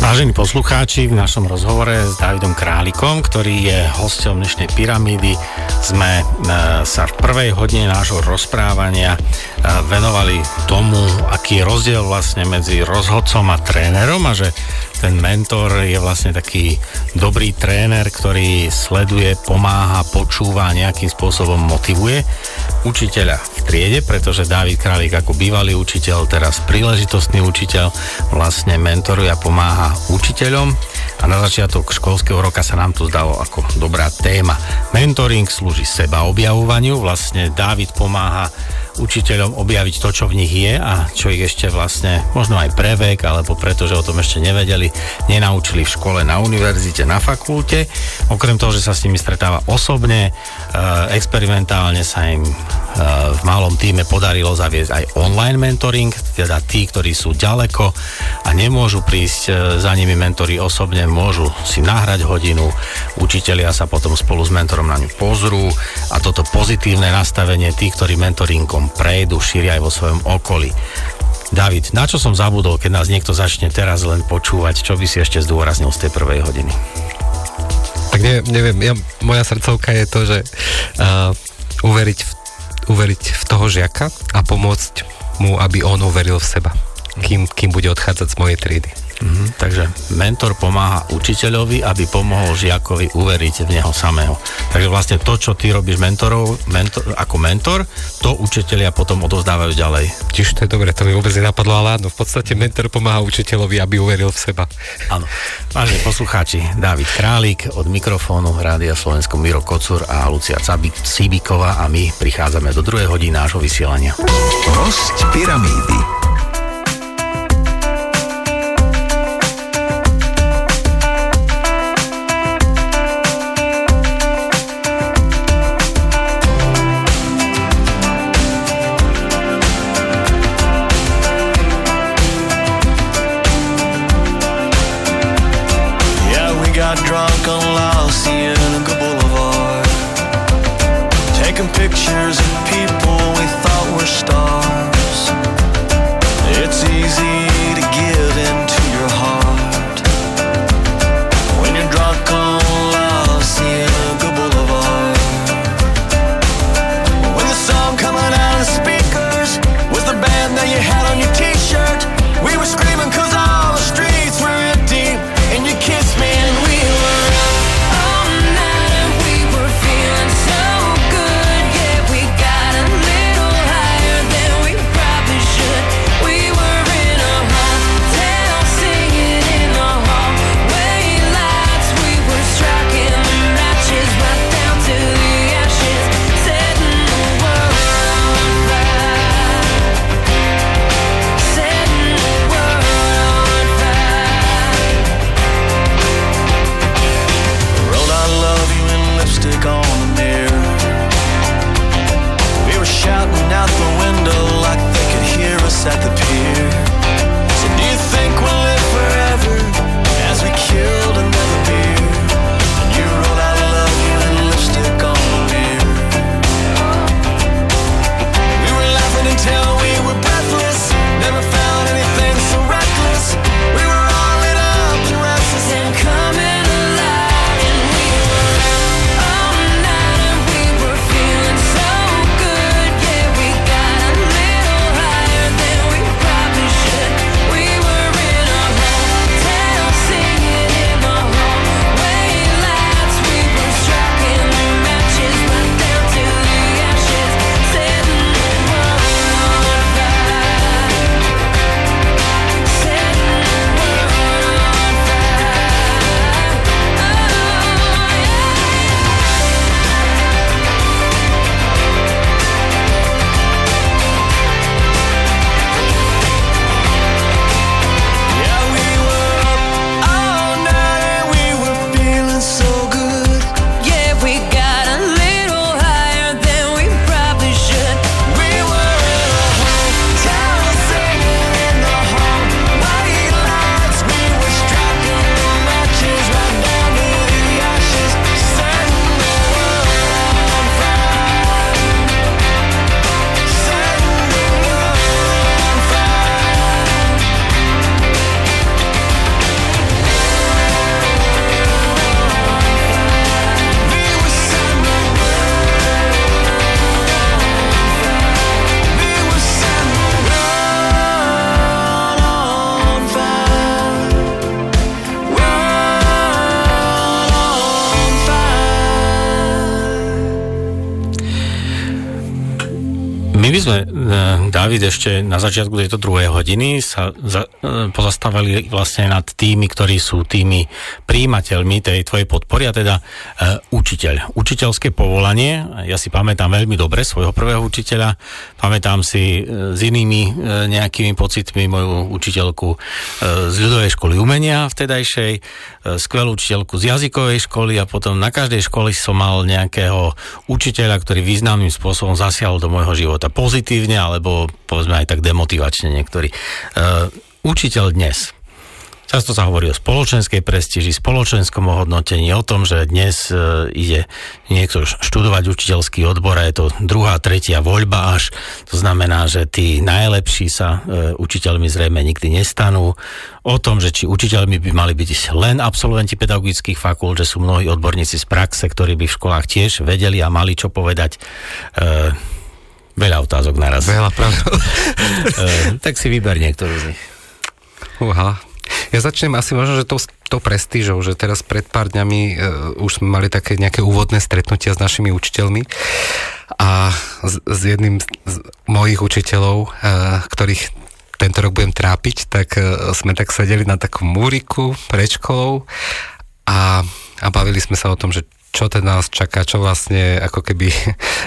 Vážení poslucháči, v našom rozhovore s Davidom Králikom, ktorý je hostom dnešnej pyramídy, sme e, sa v prvej hodine nášho rozprávania e, venovali tomu, aký je rozdiel vlastne medzi rozhodcom a trénerom a že ten mentor je vlastne taký dobrý tréner, ktorý sleduje, pomáha, počúva, nejakým spôsobom motivuje učiteľa v triede, pretože Dávid Králik ako bývalý učiteľ, teraz príležitostný učiteľ, vlastne mentoruje a pomáha učiteľom a na začiatok školského roka sa nám to zdalo ako dobrá téma. Mentoring slúži seba objavovaniu, vlastne Dávid pomáha učiteľom objaviť to, čo v nich je a čo ich ešte vlastne možno aj prevek, alebo preto, že o tom ešte nevedeli, nenaučili v škole, na univerzite, na fakulte. Okrem toho, že sa s nimi stretáva osobne, e, experimentálne sa im e, v malom týme podarilo zaviesť aj online mentoring, teda tí, ktorí sú ďaleko a nemôžu prísť e, za nimi mentori osobne, môžu si nahrať hodinu, učitelia sa potom spolu s mentorom na ňu pozrú a toto pozitívne nastavenie tých, ktorí mentoringom potom prejdú, šíria aj vo svojom okolí. David, na čo som zabudol, keď nás niekto začne teraz len počúvať, čo by si ešte zdôraznil z tej prvej hodiny? Tak ne, neviem, ja, moja srdcovka je to, že uh, uveriť, v, uveriť v toho žiaka a pomôcť mu, aby on uveril v seba. Kým, kým bude odchádzať z mojej triedy. Mhm, takže mentor pomáha učiteľovi, aby pomohol žiakovi uveriť v neho samého. Takže vlastne to, čo ty robíš mentorov, mentor, ako mentor, to učiteľia potom odovzdávajú ďalej. Čiže to je dobre, to mi vôbec nenapadlo, ale áno, v podstate mentor pomáha učiteľovi, aby uveril v seba. Áno. Vážení poslucháči, Dávid Králik od mikrofónu Rádia Slovensko Miro Kocur a Lucia Cabik, Cíbiková a my prichádzame do druhej hodiny nášho vysielania. Host Pyramídy. David, ešte na začiatku tejto druhej hodiny sa za, e, pozastavili vlastne nad tými, ktorí sú tými príjimateľmi tej tvojej podpory, a teda e, učiteľ. Učiteľské povolanie, ja si pamätám veľmi dobre svojho prvého učiteľa, pamätám si e, s inými e, nejakými pocitmi moju učiteľku e, z ľudovej školy umenia vtedajšej, e, skvelú učiteľku z jazykovej školy a potom na každej škole som mal nejakého učiteľa, ktorý významným spôsobom zasiahol do môjho života pozitívne, alebo povedzme aj tak demotivačne niektorí. Uh, učiteľ dnes. Často sa hovorí o spoločenskej prestíži, spoločenskom ohodnotení, o tom, že dnes e, ide niekto študovať učiteľský odbor a je to druhá, tretia voľba až. To znamená, že tí najlepší sa e, učiteľmi zrejme nikdy nestanú. O tom, že či učiteľmi by mali byť len absolventi pedagogických fakult, že sú mnohí odborníci z praxe, ktorí by v školách tiež vedeli a mali čo povedať. E, Veľa otázok naraz. Veľa, pravda. Eh, tak si vyber niektorú z nich. Uha. Ja začnem asi možno, že tou, tou prestížou, že teraz pred pár dňami uh, už sme mali také nejaké úvodné stretnutia s našimi učiteľmi a s, s jedným z mojich učiteľov, uh, ktorých tento rok budem trápiť, tak uh, sme tak sedeli na takom múriku pred školou a, a bavili sme sa o tom, že čo teda nás čaká, čo vlastne ako keby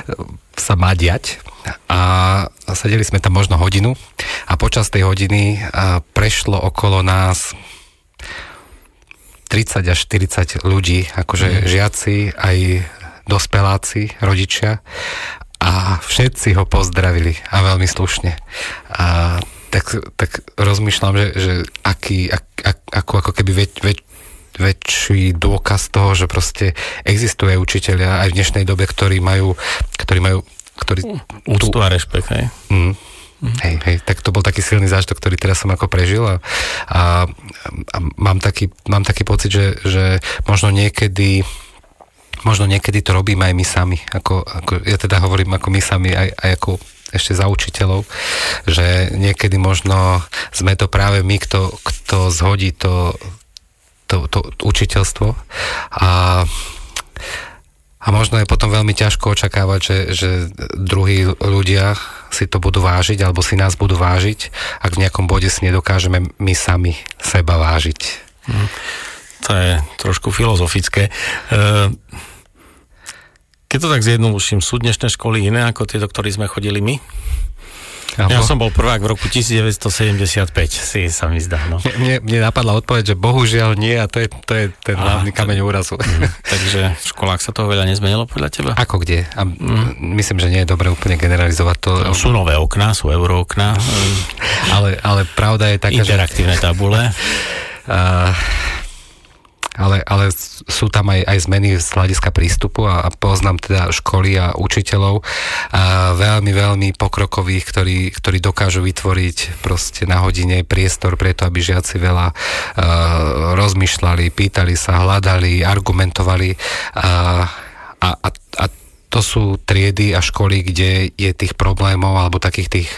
sa má diať. A sedeli sme tam možno hodinu a počas tej hodiny prešlo okolo nás 30 až 40 ľudí, akože mm. žiaci, aj dospeláci, rodičia a všetci ho pozdravili a veľmi slušne. A tak, tak rozmýšľam, že, že aký, ak, ak, ako, ako keby väč, väč, väčší dôkaz toho, že proste existuje učiteľia aj v dnešnej dobe, ktorí majú, ktorí majú ktorí Úctu a rešpekt, hej. Mm. Hej, hej, tak to bol taký silný zážitok, ktorý teraz som ako prežil a, a, a mám, taký, mám taký pocit, že, že možno niekedy možno niekedy to robíme aj my sami, ako, ako ja teda hovorím ako my sami, aj, aj ako ešte za učiteľov, že niekedy možno sme to práve my, kto, kto zhodí to, to, to učiteľstvo a a možno je potom veľmi ťažko očakávať, že, že druhí ľudia si to budú vážiť alebo si nás budú vážiť, ak v nejakom bode si nedokážeme my sami seba vážiť. Hm. To je trošku filozofické. E, keď to tak zjednoduším, sú dnešné školy iné ako tie, do ktorých sme chodili my? Ja som bol prvák v roku 1975, si sa mi zdá. No. Mne, mne napadla odpoveď, že bohužiaľ nie a to je, to je ten hlavný kameň úrazu. Mm, takže v školách sa toho veľa nezmenilo podľa teba? Ako kde? A mm. myslím, že nie je dobre úplne generalizovať to. No, sú nové okná, sú eurookná. ale, ale pravda je taká, Interaktívne tabule. Uh, ale, ale sú tam aj, aj zmeny z hľadiska prístupu a, a poznám teda školy a učiteľov a veľmi, veľmi pokrokových, ktorí, ktorí dokážu vytvoriť proste na hodine priestor preto, aby žiaci veľa uh, rozmýšľali, pýtali sa, hľadali, argumentovali a, a, a, a to sú triedy a školy, kde je tých problémov alebo takých tých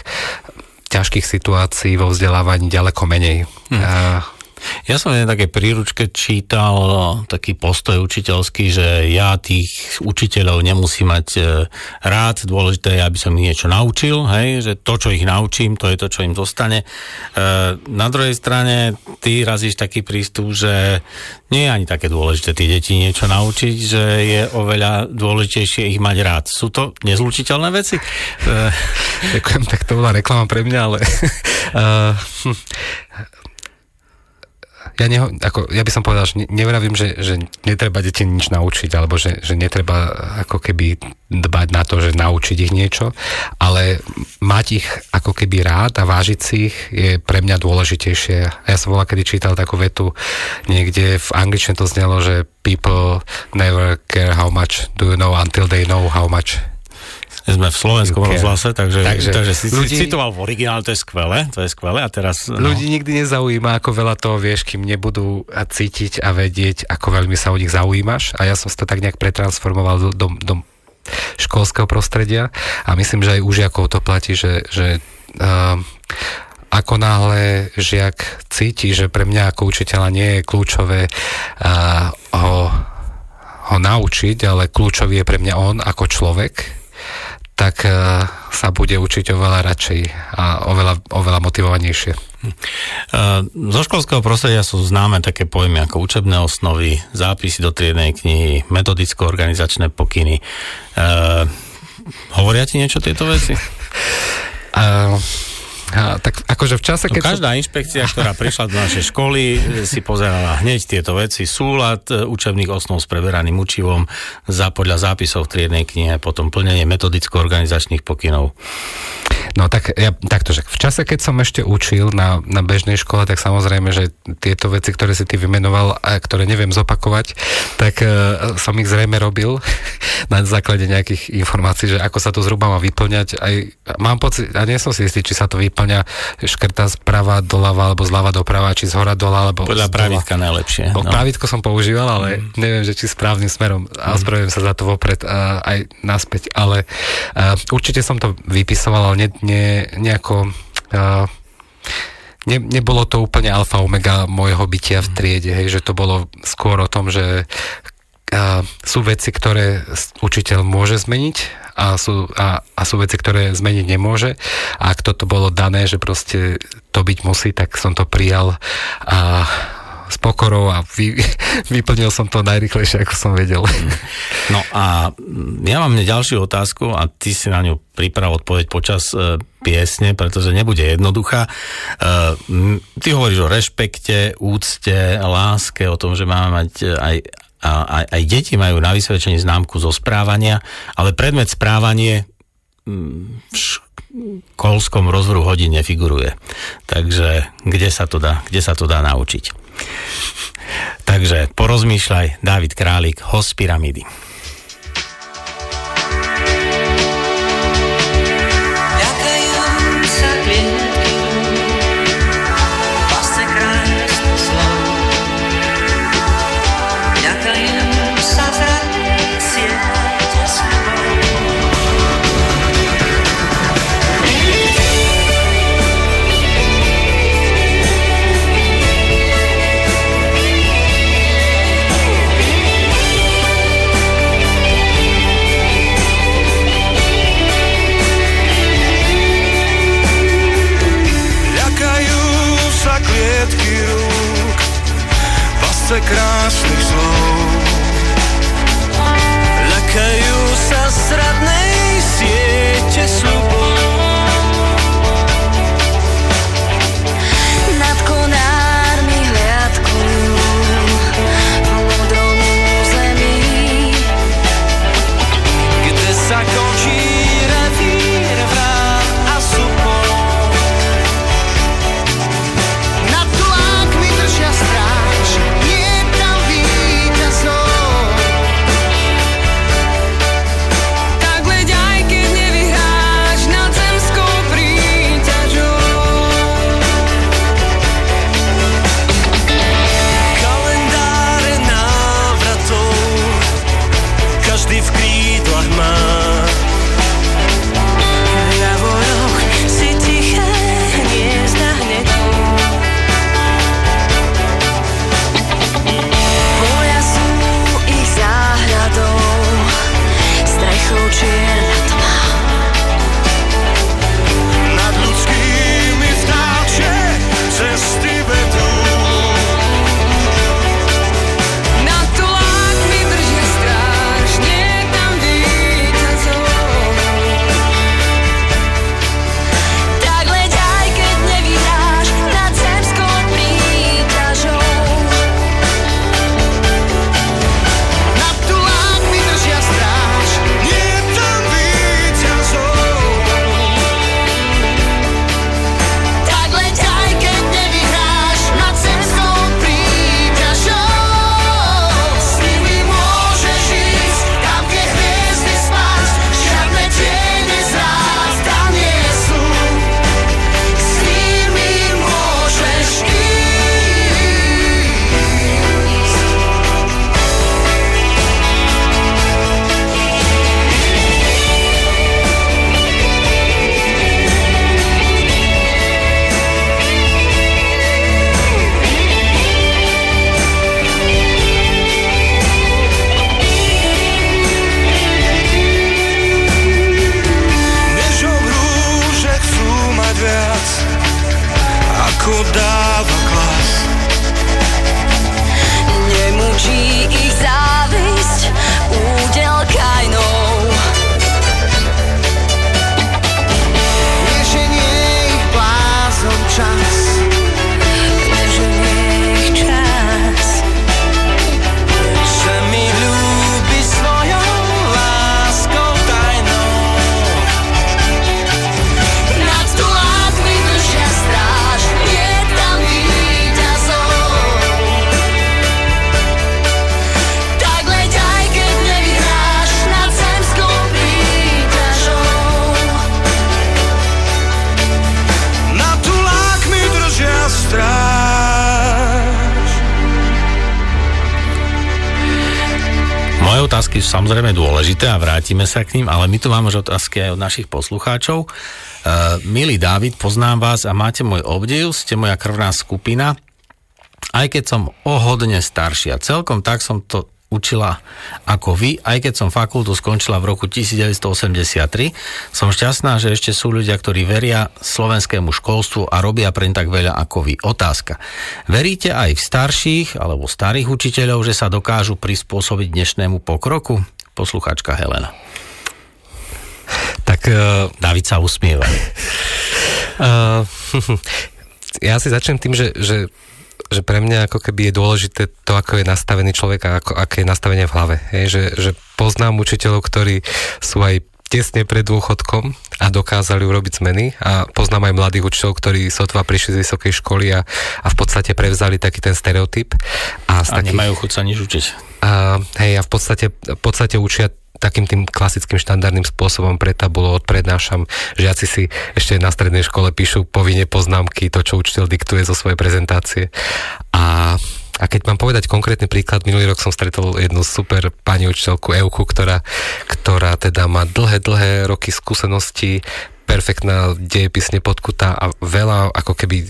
ťažkých situácií vo vzdelávaní ďaleko menej. Hmm. Uh, ja som v také príručke čítal taký postoj učiteľský, že ja tých učiteľov nemusím mať e, rád, dôležité je, aby som ich niečo naučil, hej, že to, čo ich naučím, to je to, čo im zostane. E, na druhej strane ty razíš taký prístup, že nie je ani také dôležité tie deti niečo naučiť, že je oveľa dôležitejšie ich mať rád. Sú to nezlučiteľné veci? E, Ďakujem, tak to bola reklama pre mňa, ale uh, ja, neho, ako, ja by som povedal, že nevravím, že, že netreba deti nič naučiť, alebo že, že netreba ako keby dbať na to, že naučiť ich niečo, ale mať ich ako keby rád a vážiť si ich je pre mňa dôležitejšie. Ja som bola kedy čítal takú vetu niekde v angličtine to znelo, že people never care how much do you know until they know how much sme v slovenskom okay. rozhlase, takže, takže, takže si, ľudí, citoval v originále, to je skvelé, to je skvelé a teraz... No. Ľudí nikdy nezaujíma, ako veľa toho vieš, kým nebudú cítiť a vedieť, ako veľmi sa o nich zaujímaš a ja som to tak nejak pretransformoval do, do, do školského prostredia a myslím, že aj u žiakov to platí, že, že uh, ako náhle žiak cíti, že pre mňa ako učiteľa nie je kľúčové uh, ho, ho naučiť, ale kľúčový je pre mňa on ako človek, tak e, sa bude učiť oveľa radšej a oveľa, oveľa motivovanejšie. E, zo školského prostredia sú známe také pojmy ako učebné osnovy, zápisy do triednej knihy, metodicko-organizačné pokyny. Uh, hovoria ti niečo tieto veci? Uh, a, tak akože v čase, no, keď... No, každá inšpekcia, ktorá prišla do našej školy, si pozerala hneď tieto veci. Súlad e, učebných osnov s preberaným učivom za podľa zápisov v triednej knihe, potom plnenie metodicko-organizačných pokynov. No tak ja, takto, že v čase, keď som ešte učil na, na bežnej škole, tak samozrejme, že tieto veci, ktoré si ty vymenoval a ktoré neviem zopakovať, tak uh, som ich zrejme robil na základe nejakých informácií, že ako sa to zhruba má vyplňať. Aj, mám pocit, a nie som si istý, či sa to vyplňa škrta zprava doľava, alebo zľava doprava, či z hora dola, alebo Podľa pravidka najlepšie. No. No. Pravítko som používal, ale mm. neviem, že či správnym smerom. A ospravedlňujem sa za to vopred uh, aj naspäť. Ale uh, určite som to vypisoval, ale ne, ne, nejako... Uh, ne, nebolo to úplne alfa omega môjho bytia v triede, hej, že to bolo skôr o tom, že a sú veci, ktoré učiteľ môže zmeniť a sú, a, a sú veci, ktoré zmeniť nemôže. A ak toto bolo dané, že proste to byť musí, tak som to prijal a s pokorou a vy, vyplnil som to najrychlejšie, ako som vedel. No a ja mám ďalšiu otázku a ty si na ňu priprav odpoveď počas e, piesne, pretože nebude jednoduchá. E, ty hovoríš o rešpekte, úcte, láske, o tom, že máme mať e, aj aj, aj deti majú na vysvedčení známku zo správania, ale predmet správanie v školskom rozvrhu hodín nefiguruje. Takže kde sa to dá, kde sa to dá naučiť? Takže porozmýšľaj, Dávid Králik, host pyramídy. ekran dôležité a vrátime sa k ním, ale my tu máme už otázky aj od našich poslucháčov. Uh, milý Dávid, poznám vás a máte môj obdiv, ste moja krvná skupina. Aj keď som o hodne staršia, celkom tak som to učila ako vy, aj keď som fakultu skončila v roku 1983. Som šťastná, že ešte sú ľudia, ktorí veria slovenskému školstvu a robia preň tak veľa ako vy. Otázka. Veríte aj v starších alebo starých učiteľov, že sa dokážu prispôsobiť dnešnému pokroku? Posluchačka Helena. Tak uh, David sa usmieva. uh, ja si začnem tým, že, že že pre mňa ako keby je dôležité to, ako je nastavený človek a ako, aké je nastavenie v hlave. Hej, že, že poznám učiteľov, ktorí sú aj tesne pred dôchodkom a dokázali urobiť zmeny a poznám aj mladých učiteľov, ktorí sotva prišli z vysokej školy a, a v podstate prevzali taký ten stereotyp. A, z A nemajú chuť sa nič učiť. a, hej, a v podstate, v podstate učia takým tým klasickým štandardným spôsobom pretabulo odprednášam. Žiaci si ešte na strednej škole píšu povinne poznámky, to, čo učiteľ diktuje zo svojej prezentácie. A a keď mám povedať konkrétny príklad, minulý rok som stretol jednu super pani učiteľku Euku, ktorá, ktorá teda má dlhé, dlhé roky skúsenosti, perfektná, dejepisne podkutá a veľa ako keby e,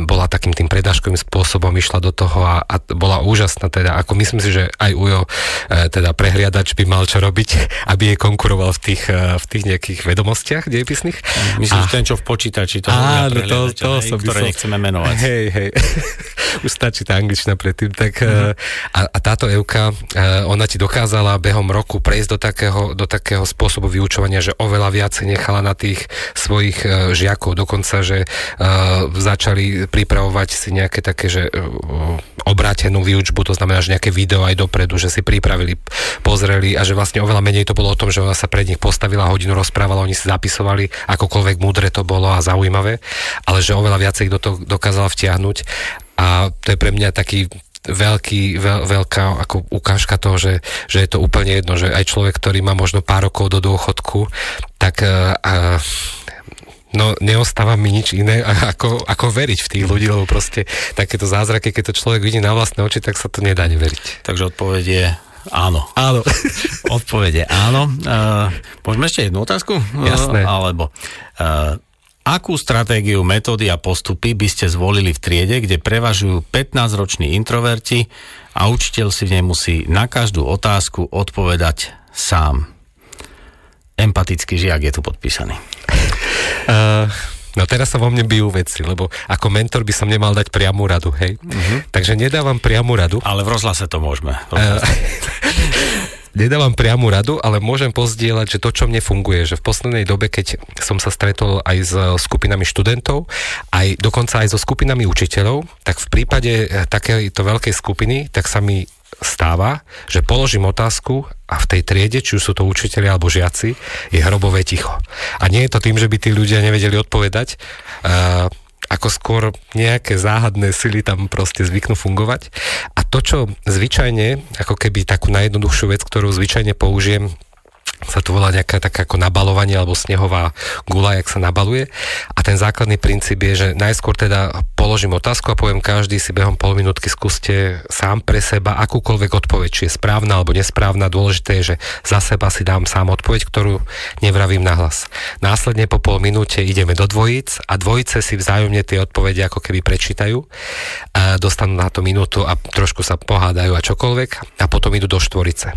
bola takým tým predáškovým spôsobom, išla do toho a, a bola úžasná teda, ako myslím si, že aj Ujo e, teda prehliadač by mal čo robiť, aby jej konkuroval v tých, e, v tých nejakých vedomostiach dejepisných. Myslím, A- že ten, čo v počítači, to Áno, to, to hej, som ktoré myslel. nechceme menovať. Hej, hej. Už stačí tá angličtina predtým. Tak, Mhm. uh-huh. a, a táto Euka, uh, ona ti dokázala behom roku prejsť do takého, do takého spôsobu vyučovania, že oveľa viacej nechala na tých svojich uh, žiakov. Dokonca, že uh, začali pripravovať si nejaké také, že uh, obrátenú výučbu, to znamená, že nejaké video aj dopredu, že si pripravili, pozreli a že vlastne oveľa menej to bolo o tom, že ona sa pred nich postavila, hodinu rozprávala, oni si zapisovali, akokoľvek múdre to bolo a zaujímavé, ale že oveľa viacej do toho dokázala vtiahnuť a to je pre mňa taký veľký, veľ, veľká ako ukážka toho, že, že je to úplne jedno, že aj človek, ktorý má možno pár rokov do dôchodku, tak uh, uh, no neostáva mi nič iné ako, ako veriť v tých ľudí, lebo proste takéto zázraky, keď to človek vidí na vlastné oči, tak sa to nedá neveriť. Takže odpoveď je áno. Áno. Odpovede áno. Uh, môžeme ešte jednu otázku? Jasné. Uh, alebo uh, akú stratégiu, metódy a postupy by ste zvolili v triede, kde prevažujú 15-roční introverti a učiteľ si v nej musí na každú otázku odpovedať sám? Empatický žiak je tu podpísaný. Uh, no teraz sa vo mne bijú veci, lebo ako mentor by som nemal dať priamu radu, hej. Uh-huh. Takže nedávam priamu radu. Ale v rozhlase to môžeme. V rozhlase. nedávam priamu radu, ale môžem pozdieľať, že to, čo mne funguje, že v poslednej dobe, keď som sa stretol aj s skupinami študentov, aj dokonca aj so skupinami učiteľov, tak v prípade eh, takejto veľkej skupiny, tak sa mi stáva, že položím otázku a v tej triede, či už sú to učiteľi alebo žiaci, je hrobové ticho. A nie je to tým, že by tí ľudia nevedeli odpovedať, uh, ako skôr nejaké záhadné sily tam proste zvyknú fungovať. A to, čo zvyčajne, ako keby takú najjednoduchšiu vec, ktorú zvyčajne použijem, sa to volá nejaká taká ako nabalovanie alebo snehová gula, jak sa nabaluje. A ten základný princíp je, že najskôr teda položím otázku a poviem každý si behom pol minútky skúste sám pre seba akúkoľvek odpoveď, či je správna alebo nesprávna. Dôležité je, že za seba si dám sám odpoveď, ktorú nevravím nahlas. Následne po pol minúte ideme do dvojíc a dvojice si vzájomne tie odpovede ako keby prečítajú, a dostanú na to minútu a trošku sa pohádajú a čokoľvek a potom idú do štvorice.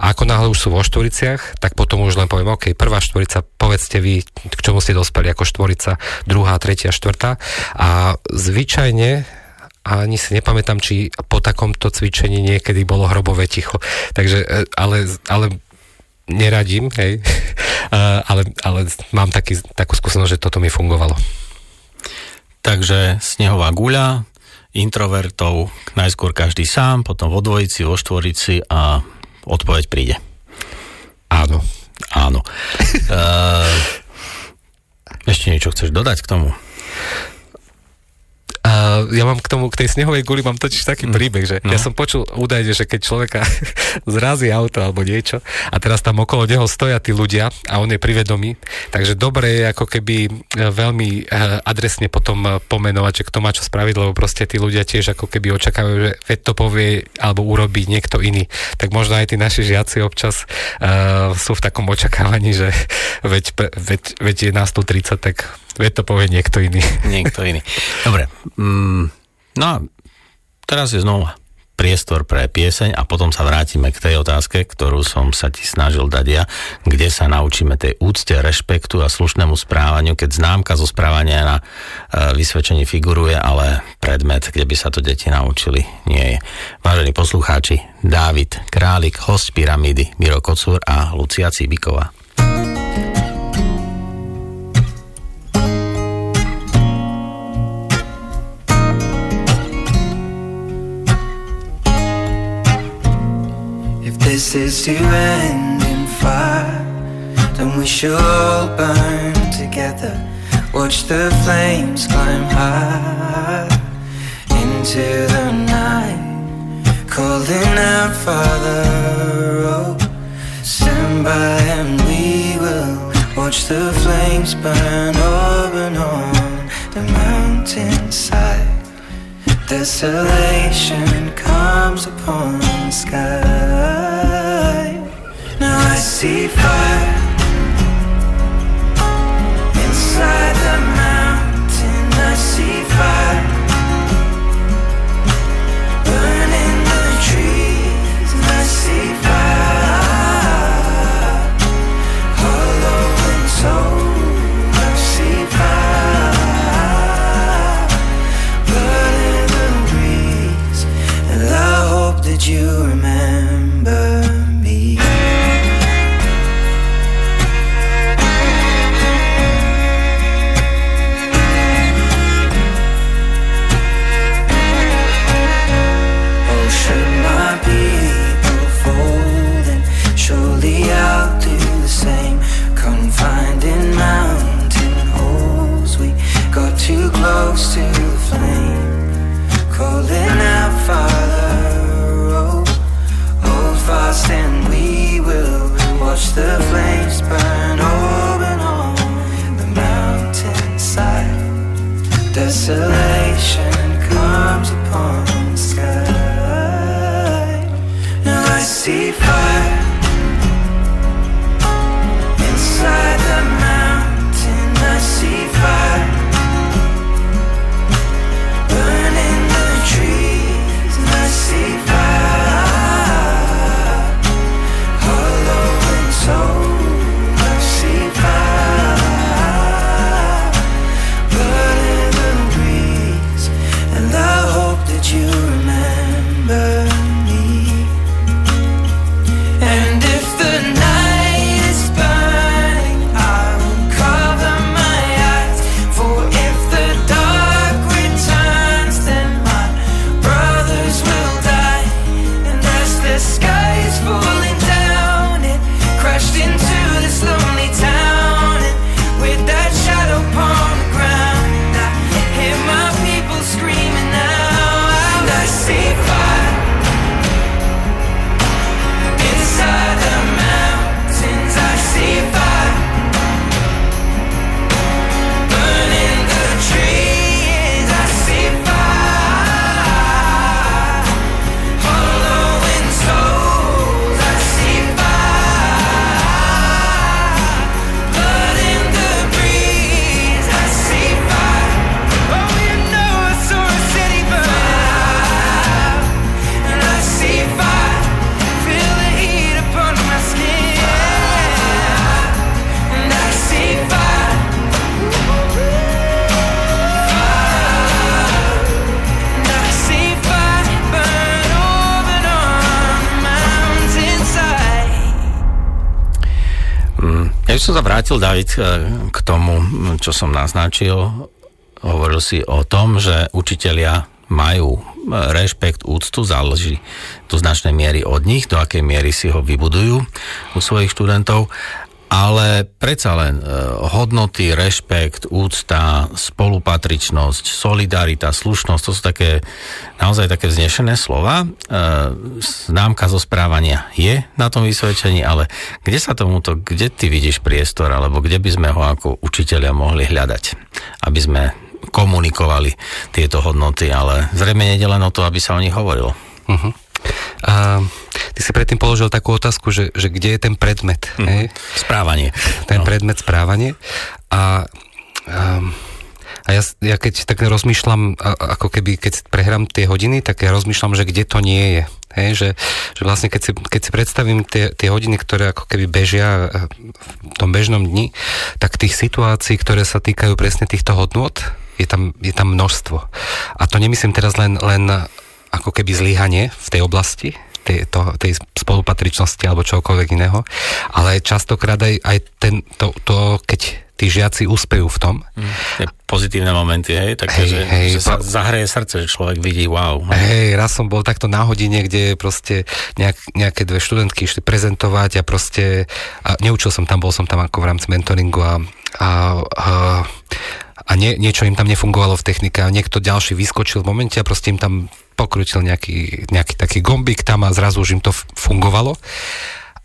A ako náhle už sú voštvoriciach, tak potom už len poviem, OK, prvá štvorica, povedzte vy, k čomu ste dospeli ako štvorica, druhá, tretia, štvrtá. A zvyčajne ani si nepamätám, či po takomto cvičení niekedy bolo hrobové ticho. Takže, e, ale, ale neradím, hej, ale, ale mám taký, takú skúsenosť, že toto mi fungovalo. Takže snehová guľa, introvertov najskôr každý sám, potom vo dvojici, vo štvorici a odpoveď príde. Áno. Áno. uh, ešte niečo chceš dodať k tomu? Ja mám k tomu, k tej snehovej guli mám totiž taký príbeh, že No. ja som počul údajne, že keď človeka zrazí auto alebo niečo a teraz tam okolo neho stoja tí ľudia a on je privedomý, takže dobre je ako keby e, veľmi e, adresne potom e, pomenovať, že kto má čo spraviť, lebo proste tí ľudia tiež ako keby očakávajú, že veď to povie alebo urobí niekto iný. Tak možno aj tí naši žiaci občas uh, sú v takom očakávaní, že veď, veď, veď je nás tu 30, tak veď to povie niekto iný. Niekto iný. Dobre. Mm, no a teraz je znova priestor pre pieseň a potom sa vrátime k tej otázke, ktorú som sa ti snažil dať ja, kde sa naučíme tej úcte, rešpektu a slušnému správaniu, keď známka zo správania na e, vysvedčení figuruje, ale predmet, kde by sa to deti naučili, nie je. Vážení poslucháči, Dávid Králik, host Pyramídy, Miro Kocúr a Lucia Cibiková. This is to end in fire, then we shall all burn together. Watch the flames climb high into the night, calling out, Father, oh, stand by and we will watch the flames burn open on the mountainside. Desolation comes upon the sky. I see fire inside the mountain. I see fire burning the trees, I see fire hollow and soul. I see fire blood the breeze, and I hope that you remember sa vrátil, David, eh, k tomu, čo som naznačil. Hovoril si o tom, že učitelia majú eh, rešpekt, úctu, záleží do značnej miery od nich, do akej miery si ho vybudujú u svojich študentov. Ale predsa len e, hodnoty, rešpekt, úcta, spolupatričnosť, solidarita, slušnosť, to sú také naozaj také vznešené slova. E, známka zo správania je na tom vysvedčení, ale kde sa tomuto, kde ty vidíš priestor, alebo kde by sme ho ako učiteľia mohli hľadať, aby sme komunikovali tieto hodnoty, ale zrejme nejde len o to, aby sa o nich hovorilo. Uh-huh. A ty si predtým položil takú otázku, že, že kde je ten predmet. Mhm. Hej? Správanie. Ten No. predmet správanie. A, a, a ja, ja keď tak rozmýšľam, ako keby, keď prehrám tie hodiny, tak ja rozmýšľam, že kde to nie je. Hej, že, že vlastne keď si, keď si predstavím tie, tie hodiny, ktoré ako keby bežia eh, v tom bežnom dni, tak tých situácií, ktoré sa týkajú presne týchto hodnôt, je tam, je tam množstvo. A to nemyslím teraz len, len ako keby zlyhanie v tej oblasti, tej, to, tej spolupatričnosti alebo čokoľvek iného, ale častokrát aj, aj ten, to, to, keď tí žiaci úspejú v tom, Tie pozitívne momenty, hej, také, Hej, že, hej, že sa zahreje srdce, že človek vidí, wow. Hej, raz som bol takto na hodine, kde proste nejak, nejaké dve študentky išli prezentovať a proste, a neučil som tam, bol som tam ako v rámci mentoringu a, a, a, a nie, niečo im tam nefungovalo v technike a niekto ďalší vyskočil v momente a proste im tam pokrutil nejaký, nejaký taký gombík tam a zrazu už im to fungovalo.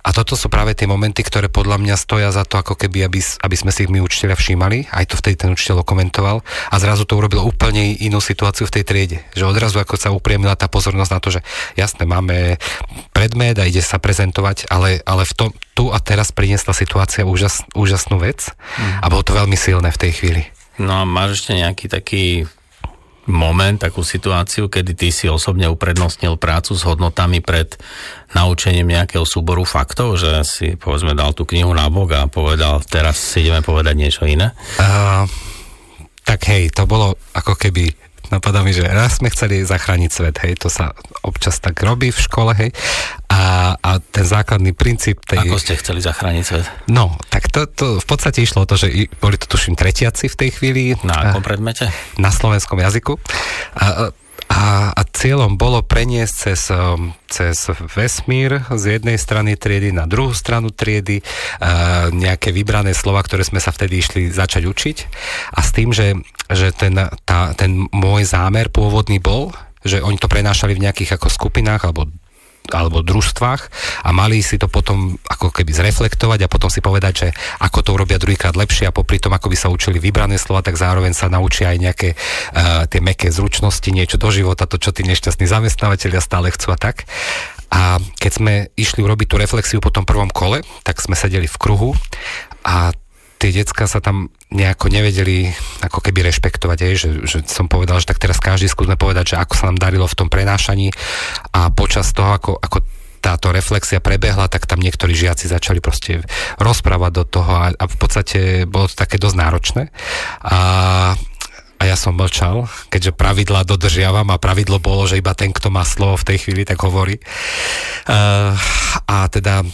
A toto sú práve tie momenty, ktoré podľa mňa stoja za to, ako keby, aby, aby sme si ich my učiteľia všímali. Aj to vtedy ten učiteľ komentoval. A zrazu to urobilo úplne inú situáciu v tej triede. Že odrazu ako sa upriemila tá pozornosť na to, že jasné, máme predmet a ide sa prezentovať, ale, ale v tom, tu a teraz priniesla situácia úžas, úžasnú vec. A bolo to veľmi silné v tej chvíli. No a máš ešte nejaký taký moment, takú situáciu, kedy ty si osobne uprednostnil prácu s hodnotami pred naučením nejakého súboru faktov, že si povedzme dal tú knihu na bok a povedal, teraz si ideme povedať niečo iné? Uh, tak hej, to bolo ako keby napadá mi, že raz sme chceli zachrániť svet, hej, to sa občas tak robí v škole, hej, a, a ten základný princíp tej... Ako ste chceli zachrániť svet? No, tak to, to v podstate išlo o to, že boli to tuším tretiaci v tej chvíli. Na akom predmete? na slovenskom jazyku. A, a, a cieľom bolo preniesť cez, um, cez vesmír z jednej strany triedy na druhú stranu triedy uh, nejaké vybrané slova, ktoré sme sa vtedy išli začať učiť. A s tým, že, že ten, tá, ten môj zámer pôvodný bol, že oni to prenášali v nejakých ako skupinách alebo alebo družstvách a mali si to potom ako keby zreflektovať a potom si povedať, že ako to urobia druhýkrát lepšie a popri tom, ako by sa učili vybrané slova, tak zároveň sa naučia aj nejaké uh, tie meké zručnosti, niečo do života, to, čo tí nešťastní zamestnávateľia stále chcú a tak. A keď sme išli urobiť tú reflexiu po tom prvom kole, tak sme sedeli v kruhu a tie decka sa tam nejako nevedeli ako keby rešpektovať, hej, že, že som povedal, že tak teraz každý skúsme povedať, že ako sa nám darilo v tom prenášaní a počas toho, ako, ako táto reflexia prebehla, tak tam niektorí žiaci začali proste rozprávať do toho a, a v podstate bolo to také dosť náročné. A a ja som mlčal, keďže pravidlá dodržiavam a pravidlo bolo, že iba ten, kto má slovo v tej chvíli, tak hovorí. Uh, a teda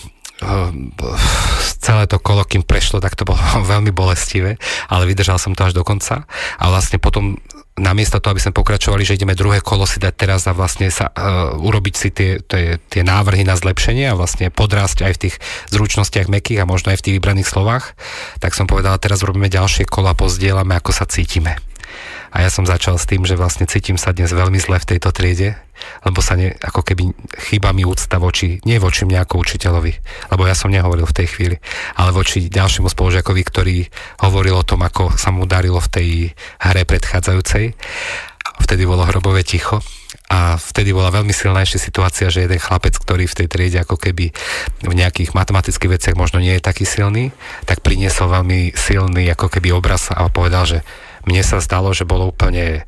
celé to kolo, kým prešlo, tak to bolo veľmi bolestivé, ale vydržal som to až do konca. A vlastne potom namiesto toho, aby sme pokračovali, že ideme druhé kolo si dať teraz a vlastne sa, uh, urobiť si tie, tie, tie návrhy na zlepšenie a vlastne podrásť aj v tých zručnostiach mekých a možno aj v tých vybraných slovách, tak som povedal, teraz urobíme ďalšie kola a pozdielame, ako sa cítime. A ja som začal s tým, že vlastne cítim sa dnes veľmi zle v tejto triede, lebo sa ne, ako keby chýba mi úcta voči, nie voči mne ako učiteľovi, lebo ja som nehovoril v tej chvíli, ale voči ďalšiemu spolužiakovi, ktorý hovoril o tom, ako sa mu darilo v tej hre predchádzajúcej. Vtedy bolo hrobové ticho a vtedy bola veľmi silná ešte situácia, že jeden chlapec, ktorý v tej triede ako keby v nejakých matematických veciach možno nie je taký silný, tak priniesol veľmi silný ako keby obraz a povedal, že mne sa zdalo, že bolo úplne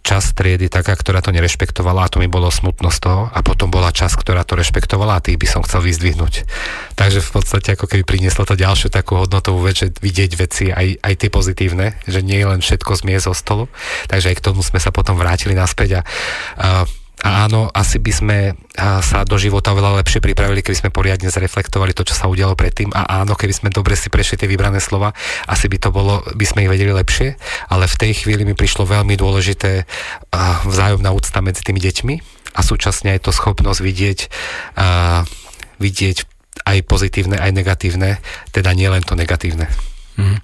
čas triedy taká, ktorá to nerešpektovala a to mi bolo smutno z toho a potom bola čas, ktorá to rešpektovala a tých by som chcel vyzdvihnúť. Takže v podstate ako keby prinieslo to ďalšiu takú hodnotovú vec, že vidieť veci aj, aj tie pozitívne, že nie je len všetko zmie zo stolu. Takže aj k tomu sme sa potom vrátili naspäť a, a a áno, asi by sme sa do života oveľa lepšie pripravili, keby sme poriadne zreflektovali to, čo sa udialo predtým. A áno, keby sme dobre si prešli tie vybrané slova, asi by to bolo, by sme ich vedeli lepšie. Ale v tej chvíli mi prišlo veľmi dôležité vzájomná úcta medzi tými deťmi a súčasne aj to schopnosť vidieť, vidieť aj pozitívne, aj negatívne, teda nielen to negatívne. Mhm.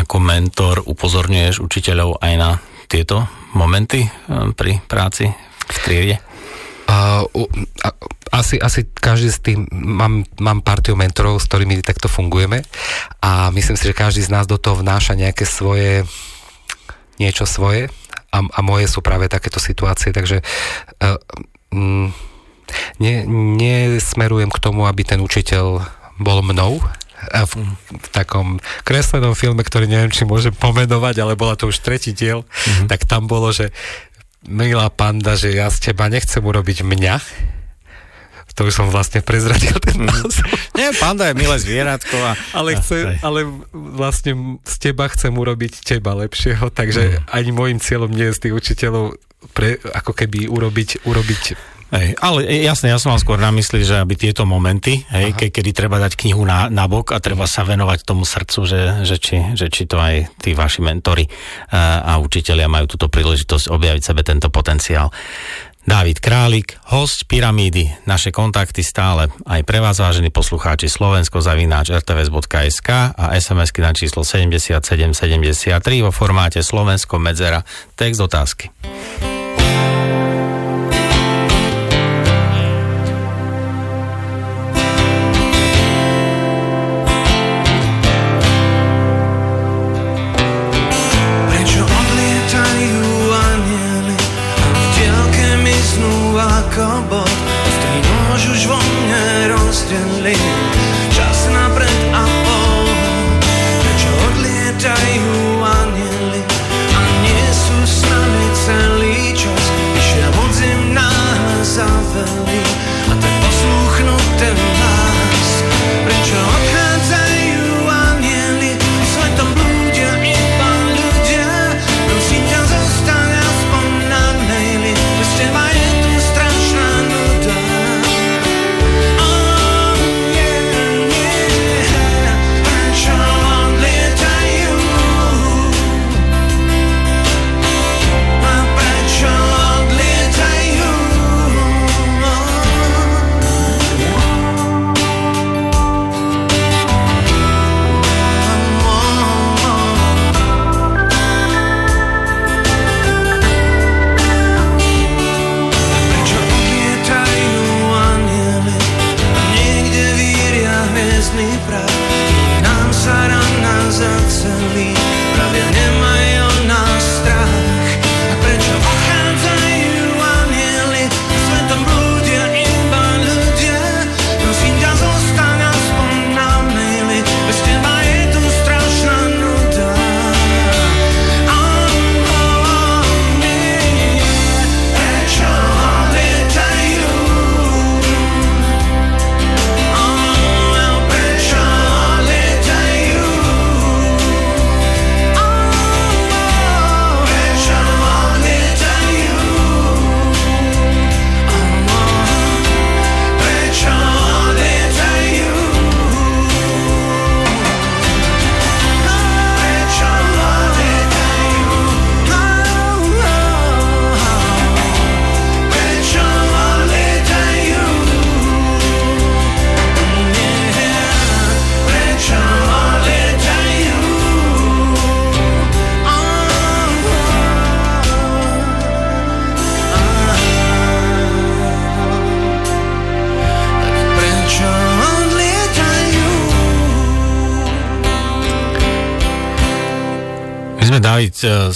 Ako mentor upozorňuješ učiteľov aj na tieto momenty eh, pri práci v triede? Uh, u- a- asi, asi každý z tým, mám, mám partiu mentorov, s ktorými takto fungujeme a myslím si, že každý z nás do toho vnáša nejaké svoje, niečo svoje a, a moje sú práve takéto situácie, takže uh, mm, ne, nesmerujem k tomu, aby ten učiteľ bol mnou, a v, v takom kreslenom filme, ktorý neviem, či môžem pomenovať, ale bola to už tretí diel, mm-hmm. tak tam bolo, že milá panda, že ja z teba nechcem urobiť mňa, to už som vlastne prezradil ten názov. Nie, panda je milé zvieratko a... Ale, chce, ale vlastne z teba chcem urobiť teba lepšieho, takže ani môjim cieľom nie je z tých učiteľov pre, ako keby urobiť, urobiť Hej, ale jasne, ja som mal skôr na mysli, že aby tieto momenty, hej, ke, kedy treba dať knihu na, na bok a treba sa venovať tomu srdcu, že, že, či, že či to aj tí vaši mentori a, a učitelia majú túto príležitosť objaviť sebe tento potenciál. Dávid Králik, host Pyramídy, naše kontakty stále aj pre vás, vážení poslucháči, Slovensko zavináč rtvs.sk a SMS-ky na číslo 7773 vo formáte Slovensko medzera text otázky.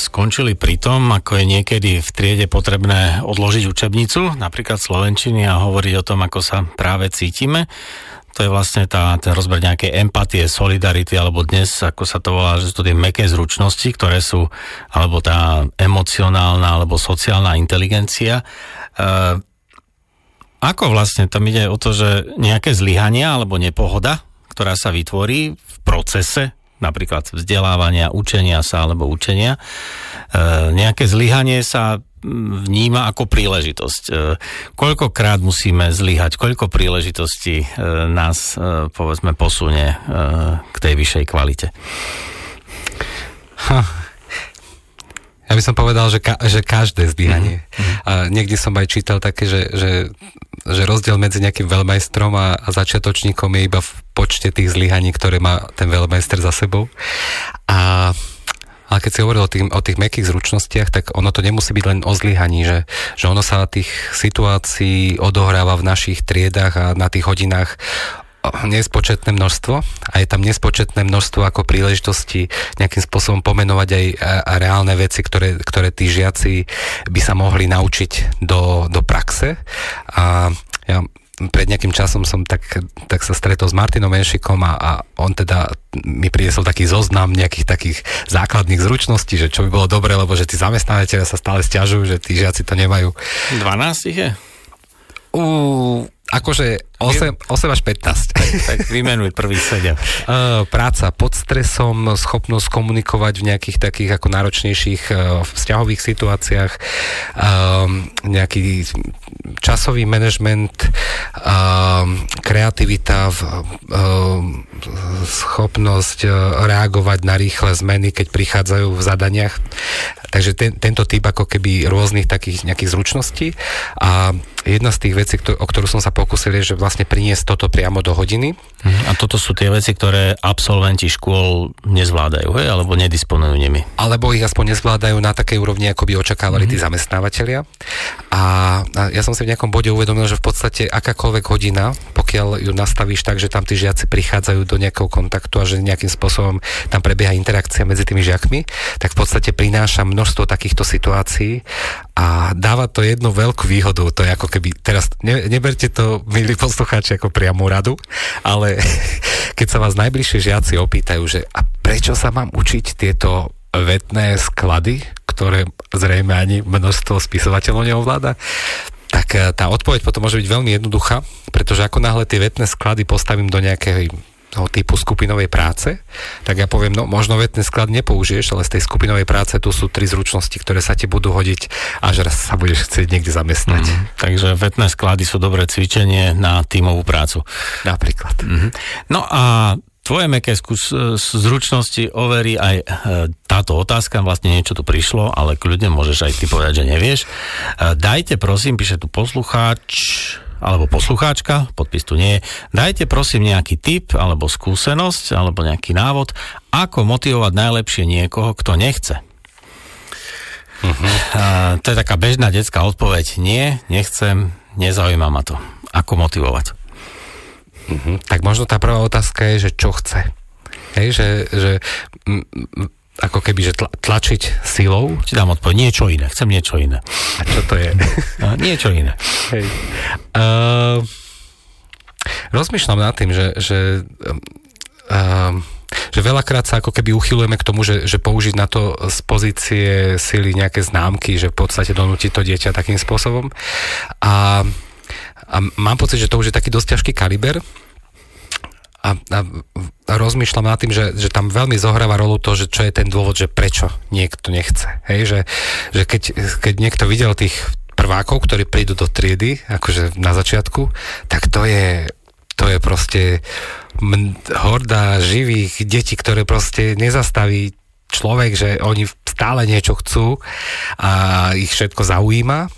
Skončili pri tom, ako je niekedy v triede potrebné odložiť učebnicu, napríklad slovenčiny a hovoriť o tom, ako sa práve cítime. To je vlastne tá, ten rozber nejakej empatie, solidarity, alebo dnes, ako sa to volá, že sú to tie meké zručnosti, ktoré sú, alebo tá emocionálna, alebo sociálna inteligencia. E, ako vlastne tam ide o to, že nejaké zlyhania alebo nepohoda, ktorá sa vytvorí v procese napríklad vzdelávania, učenia sa alebo učenia, e, nejaké zlyhanie sa vníma ako príležitosť. E, koľkokrát musíme zlyhať, koľko príležitostí e, nás, povedzme, posunie k tej vyššej kvalite. Ja by som povedal, že, ka, že každé zlyhanie. A niekde som aj čítal také, že, že že rozdiel medzi nejakým veľmajstrom a, a začiatočníkom je iba v počte tých zlyhaní, ktoré má ten veľmajster za sebou. A ale keď si hovoril o tých, o tých mekých zručnostiach, tak ono to nemusí byť len o zlyhaní, že, že ono sa tých situácií odohráva v našich triedách a na tých hodinách nespočetné množstvo a je tam nespočetné množstvo ako príležitosti nejakým spôsobom pomenovať aj a, reálne veci, ktoré, ktoré tí žiaci by sa mohli naučiť do, do praxe. A ja pred nejakým časom som tak, tak sa stretol s Martinom Menšikom a, a on teda mi priniesol taký zoznam nejakých takých základných zručností, že čo by bolo dobre, lebo že tí zamestnávateľia sa stále stiažujú, že tí žiaci to nemajú. 12 ich je? U, akože 8, 8 až 15. Tak vymenuj prvých 7. Uh, práca pod stresom, schopnosť komunikovať v nejakých takých ako náročnejších uh, vzťahových situáciách, um, nejaký časový manažment, um, kreativita, um, schopnosť reagovať na rýchle zmeny, keď prichádzajú v zadaniach. Takže ten, tento typ ako keby rôznych takých nejakých zručností a jedna z tých vecí, kto- o ktorú som sa pokusil, je, že vlastne priniesť toto priamo do hodiny. A toto sú tie veci, ktoré absolventi škôl nezvládajú, hej? alebo nedisponujú nimi. alebo ich aspoň nezvládajú na takej úrovni, ako by očakávali mm-hmm. tí zamestnávateľia. A, a ja som si v nejakom bode uvedomil, že v podstate akákoľvek hodina, pokiaľ ju nastavíš tak, že tam tí žiaci prichádzajú do nejakého kontaktu a že nejakým spôsobom tam prebieha interakcia medzi tými žiakmi, tak v podstate prináša množstvo takýchto situácií a dáva to jednu veľkú výhodu. To je ako keby, teraz ne, neberte to, milí poslucháči, ako priamu radu, ale keď sa vás najbližšie žiaci opýtajú, že a prečo sa mám učiť tieto vetné sklady, ktoré zrejme ani množstvo spisovateľov neovláda, tak eh, tá odpoveď potom môže byť veľmi jednoduchá, pretože ako náhle tie vetné sklady postavím do nejakej toho typu skupinovej práce, tak ja poviem, no možno vetný sklad nepoužiješ, ale z tej skupinovej práce tu sú tri zručnosti, ktoré sa ti budú hodiť, až raz sa budeš chcieť niekde zamestnať. Mm. Takže vetné sklady sú dobré cvičenie na tímovú prácu. Napríklad. Mhm. No a tvoje meké skús- zručnosti overí aj e, táto otázka, vlastne niečo tu prišlo, ale kľudne môžeš aj ty povedať, že nevieš. E, dajte prosím, píše tu poslucháč, alebo poslucháčka, podpis tu nie je, dajte prosím nejaký tip, alebo skúsenosť, alebo nejaký návod, ako motivovať najlepšie niekoho, kto nechce. Uh-huh. A, to je taká bežná detská odpoveď. Nie, nechcem, nezaujíma ma to. Ako motivovať? Mhm. Tak možno tá prvá otázka je, že čo chce. Hej, že, že ako keby, že tla, tlačiť silou. Ti dám odpoveď, niečo iné, chcem niečo iné. A čo to je? Niečo iné. Hej. Uh, rozmýšľam nad tým, že, že, uh, že veľakrát sa ako keby uchylujeme k tomu, že, že použiť na to z pozície sily nejaké známky, že v podstate donútiť to dieťa takým spôsobom. A, a mám pocit, že to už je taký dosť ťažký kaliber, a, a, rozmýšľam nad tým, že, že tam veľmi zohráva rolu to, že čo je ten dôvod, že prečo niekto nechce. Hej, že, že keď, keď niekto videl tých prvákov, ktorí prídu do triedy, akože na začiatku, tak to je, to je proste horda živých detí, ktoré proste nezastaví človek, že oni stále niečo chcú a ich všetko zaujíma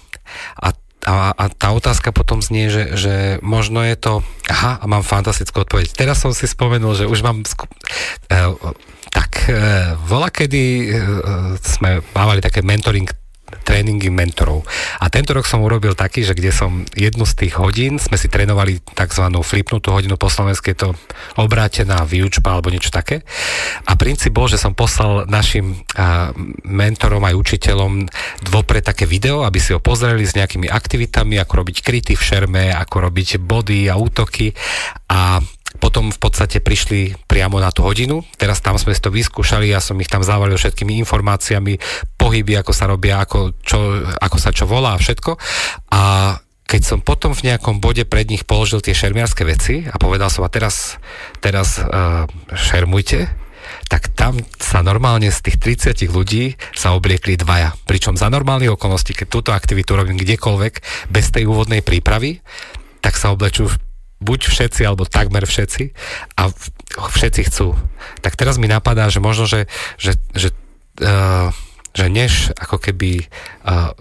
a a, a tá otázka potom znie, že, že možno je to... Aha, a mám fantastickú odpoveď. Teraz som si spomenul, že už mám... Sku... Uh, tak, uh, vola kedy uh, sme mávali také mentoring tréningy mentorov. A tento rok som urobil taký, že kde som jednu z tých hodín, sme si trénovali tzv. flipnutú hodinu po slovensky, je to obrátená výučba alebo niečo také. A princíp bol, že som poslal našim a, mentorom aj učiteľom dvopred také video, aby si ho pozreli s nejakými aktivitami, ako robiť kryty v šerme, ako robiť body a útoky. A potom v podstate prišli priamo na tú hodinu. Teraz tam sme si to vyskúšali, ja som ich tam zavalil všetkými informáciami, pohyby, ako sa robia, ako, čo, ako sa čo volá a všetko. A keď som potom v nejakom bode pred nich položil tie šermiarské veci a povedal som, a teraz, teraz uh, šermujte, tak tam sa normálne z tých 30 ľudí sa obliekli dvaja. Pričom za normálnych okolností, keď túto aktivitu robím kdekoľvek, bez tej úvodnej prípravy, tak sa oblečú buď všetci, alebo takmer všetci a všetci chcú. Tak teraz mi napadá, že možno, že, že, že, uh, že než ako keby uh,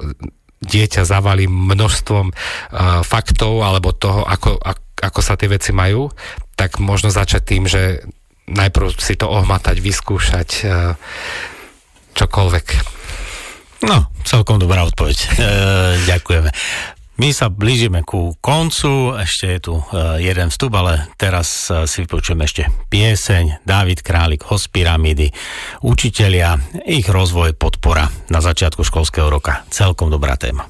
dieťa zavalí množstvom uh, faktov alebo toho, ako, ako, ako sa tie veci majú, tak možno začať tým, že najprv si to ohmatať, vyskúšať uh, čokoľvek. No, celkom dobrá odpoveď. E, ďakujeme. My sa blížime ku koncu, ešte je tu e, jeden vstup, ale teraz e, si vypočujeme ešte pieseň Dávid Králik, Hospiramidy, učitelia, ich rozvoj, podpora na začiatku školského roka. Celkom dobrá téma.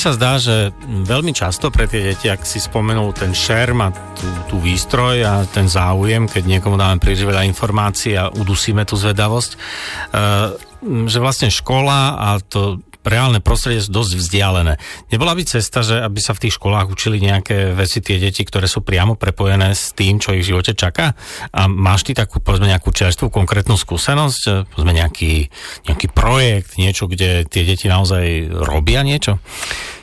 Sa zdá, že veľmi často pre tie deti, ak si spomenul ten šerm a tú, tú výstroj a ten záujem, keď niekomu dáme príliš veľa informácií a udusíme tú zvedavosť, uh, že vlastne škola a to reálne prostredie sú dosť vzdialené. Nebola by cesta, že aby sa v tých školách učili nejaké veci tie deti, ktoré sú priamo prepojené s tým, čo ich v živote čaká? A máš ty takú, povedzme, nejakú čerstvú konkrétnu skúsenosť? Eh, Povedzme, nejaký, nejaký projekt, niečo, kde tie deti naozaj robia niečo?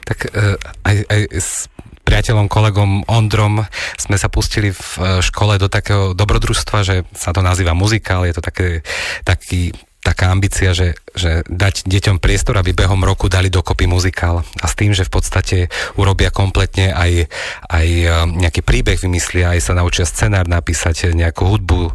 Tak e, aj, aj s priateľom, kolegom Ondrom sme sa pustili v e, škole do takého dobrodružstva, že sa to nazýva muzikál, je to také, taký taká ambícia, že, že dať deťom priestor, aby behom roku dali dokopy muzikál. A s tým, že v podstate urobia kompletne aj, aj e, nejaký príbeh vymyslia, aj sa naučia scenár napísať, nejakú hudbu,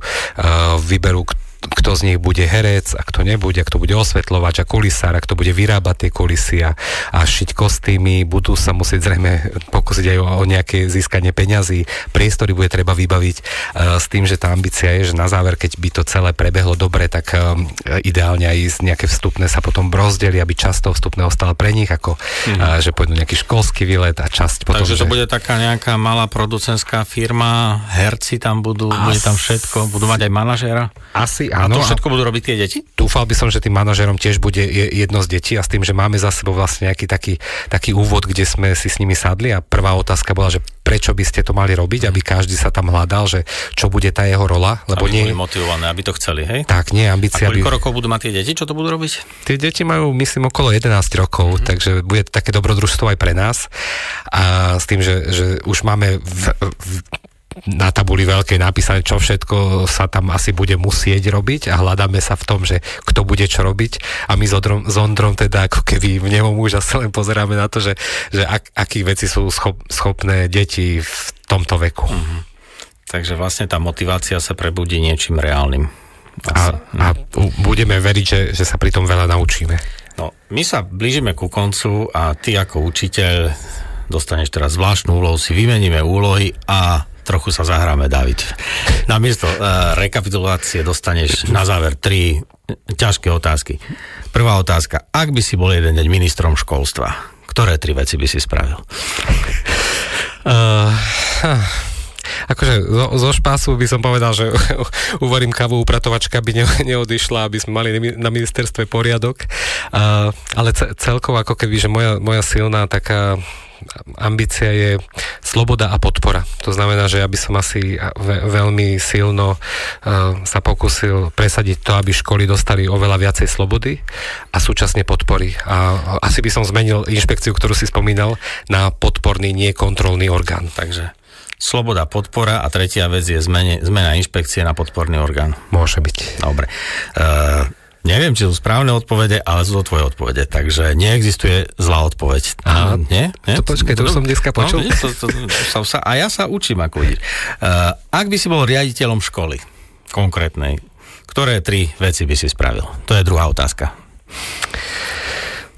vyberú kto z nich bude herec a kto nebude, a kto bude osvetľovač a kulisár, a kto bude vyrábať tie kulisy a, a šiť kostýmy, budú sa musieť zrejme pokúsiť aj o, o nejaké získanie peňazí, priestory bude treba vybaviť uh, s tým, že tá ambícia je, že na záver, keď by to celé prebehlo dobre, tak um, ideálne aj z nejaké vstupné sa potom rozdeli, aby časť toho vstupného ostala pre nich, ako mm. uh, že pôjdu nejaký školský výlet a časť potom, Takže to že... bude taká nejaká malá producentská firma, herci tam budú, bude tam všetko, budú mať aj manažéra. Asi A áno. to všetko budú robiť tie deti? dúfal by som, že tým manažerom tiež bude je- jedno z detí a s tým, že máme za sebou vlastne nejaký taký, taký úvod, kde sme si s nimi sadli a prvá otázka bola, že prečo by ste to mali robiť, aby každý sa tam hľadal, že čo bude tá jeho rola, lebo aby nie... boli motivované, aby to chceli, hej? Tak, nie, A ambícia, aby... koľko rokov budú mať tie deti, čo to budú robiť? Tie deti majú, myslím, okolo 11 rokov, mm-hmm. takže bude to také dobrodružstvo aj pre nás. A s tým, že, že už máme v, v, na tabuli veľkej napísané, čo všetko sa tam asi bude musieť robiť a hľadáme sa v tom, že kto bude čo robiť a my s, Ondrom, s Ondrom teda ako keby v nemom sa len pozeráme na to, že, že ak, akých veci sú schop, schopné deti v tomto veku. Mm-hmm. Takže vlastne tá motivácia sa prebudí niečím reálnym. A, a budeme veriť, že, že sa pri tom veľa naučíme. No, my sa blížime ku koncu a ty ako učiteľ dostaneš teraz zvláštnu úlohu, si vymeníme úlohy a trochu sa zahráme, David. Namiesto uh, rekapitulácie dostaneš na záver tri ťažké otázky. Prvá otázka. Ak by si bol jeden deň ministrom školstva, ktoré tri veci by si spravil? Uh, akože zo, zo špásu by som povedal, že uvarím kávu, upratovačka by ne, neodišla, aby sme mali na ministerstve poriadok. Uh, ale ce, celkovo ako keby, že moja, moja silná taká ambícia je sloboda a podpora. To znamená, že ja by som asi ve, veľmi silno uh, sa pokusil presadiť to, aby školy dostali oveľa viacej slobody a súčasne podpory. A asi by som zmenil inšpekciu, ktorú si spomínal, na podporný, nie kontrolný orgán. Takže sloboda, podpora a tretia vec je zmene, zmena inšpekcie na podporný orgán. Môže byť. Dobre. Uh, neviem, či sú správne odpovede, ale sú to tvoje odpovede, takže neexistuje zlá odpoveď. Aha. Nie? Nie? To počkaj, to už som dneska počul. No, to, to, to, sa, a ja sa učím, ako vidíš. Uh, ak by si bol riaditeľom školy, konkrétnej, ktoré tri veci by si spravil? To je druhá otázka.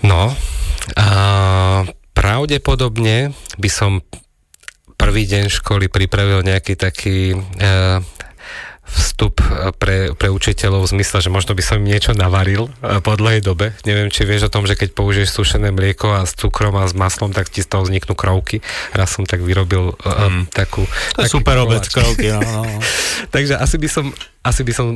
No, a pravdepodobne by som prvý deň školy pripravil nejaký taký uh, vstup pre, pre učiteľov v zmysle, že možno by som im niečo navaril eh, po dlhej dobe. Neviem, či vieš o tom, že keď použiješ sušené mlieko a s cukrom a s maslom, tak ti z toho vzniknú krovky. Raz som tak vyrobil mm. takú... To je super obec, krovky. No, no. Takže asi by som, asi by som,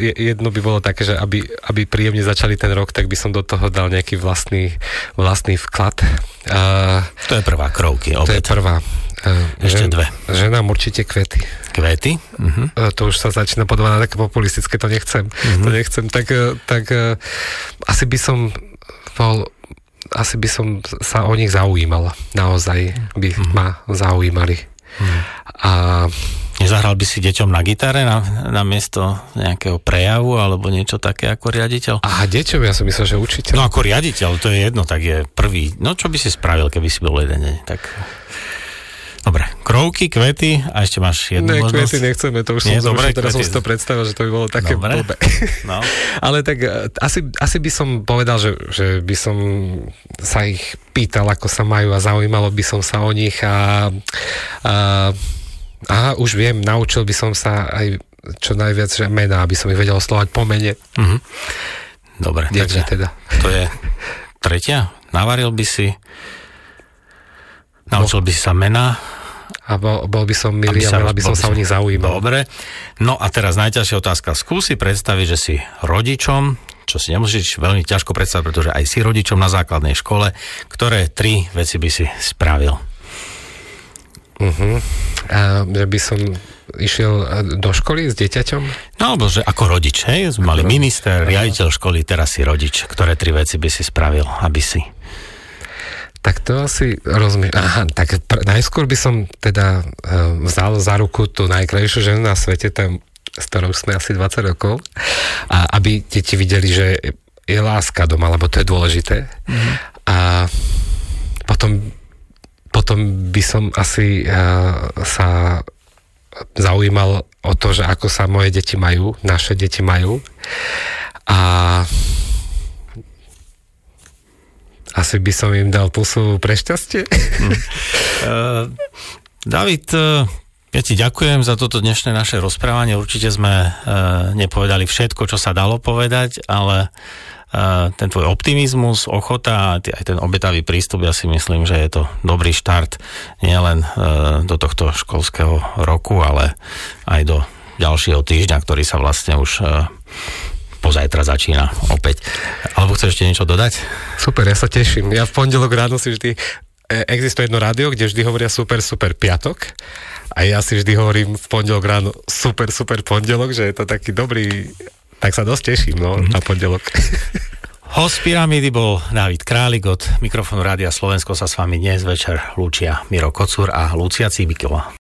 jedno by bolo také, že aby, aby príjemne začali ten rok, tak by som do toho dal nejaký vlastný, vlastný vklad. Uh, to je prvá krovky, To je prvá. Uh, Ešte dve. Ženám určite kvety. Kvety? Uh-huh. Uh, to už sa začína podávať na také populistické, to nechcem. Uh-huh. To nechcem. Tak, uh, tak uh, asi by som bol asi by som sa o nich zaujímal. Naozaj by uh-huh. ma zaujímali. Uh-huh. A Nezahral by si deťom na gitare na, na miesto nejakého prejavu alebo niečo také ako riaditeľ? a deťom, ja som myslel, že učiteľ. No ako riaditeľ, to je jedno, tak je prvý. No čo by si spravil, keby si bol jeden deň? Tak... Dobre, krovky, kvety a ešte máš jednu Ne, možnosť. kvety nechceme, to už Nie, som dobre, zaužil, teraz som si to predstavil, že to by bolo také Dobre. blbé. No. Ale tak e, asi, asi by som povedal, že, že by som sa ich pýtal, ako sa majú a zaujímalo by som sa o nich a, a, a už viem, naučil by som sa aj čo najviac, že mená, aby som ich vedel oslovať po mene. Mhm. Dobre, Deti takže teda. to je tretia. Navaril by si, naučil by si sa mená, A bol, bol by som milý Aby a veľa by som sa o nich zaujímal. Dobre. No a teraz najťažšia otázka. Skúsi predstaviť, že si rodičom, čo si nemusíš veľmi ťažko predstaviť, pretože aj si rodičom na základnej škole, ktoré tri veci by si spravil? Uh-huh. A že by som išiel e, do školy s dieťaťom? No alebo že ako rodič, hej? Mali minister, riaditeľ školy, teraz si rodič. Ktoré tri veci by si spravil, aby si... Tak to asi rozumiem. Aha, tak pr- najskôr by som teda uh, vzal za ruku tú najkrajšiu ženu na svete, tam, s ktorou sme asi 20 rokov, a aby deti videli, že je láska doma, lebo to je dôležité. Mm-hmm. A potom, potom by som asi uh, sa zaujímal o to, že ako sa moje deti majú, naše deti majú. A asi by som im dal pusu pre šťastie. Uh, David, uh, ja ti ďakujem za toto dnešné naše rozprávanie. Určite sme uh, nepovedali všetko, čo sa dalo povedať, ale ten tvoj optimizmus, ochota a aj ten obetavý prístup, ja si myslím, že je to dobrý štart nielen do tohto školského roku, ale aj do ďalšieho týždňa, ktorý sa vlastne už pozajtra začína opäť. Alebo chceš ešte niečo dodať? Super, ja sa teším. Ja v pondelok ráno si vždy... e, Existuje jedno rádio, kde vždy hovoria super, super piatok. A ja si vždy hovorím v pondelok ráno super, super pondelok, že je to taký dobrý... Tak sa dosť teším, no, na pondelok. Host Pyramídy bol David Králik od mikrofónu Rádia Slovensko sa s vami dnes večer lúčia Miro Kocúr a Lucia Cibiková.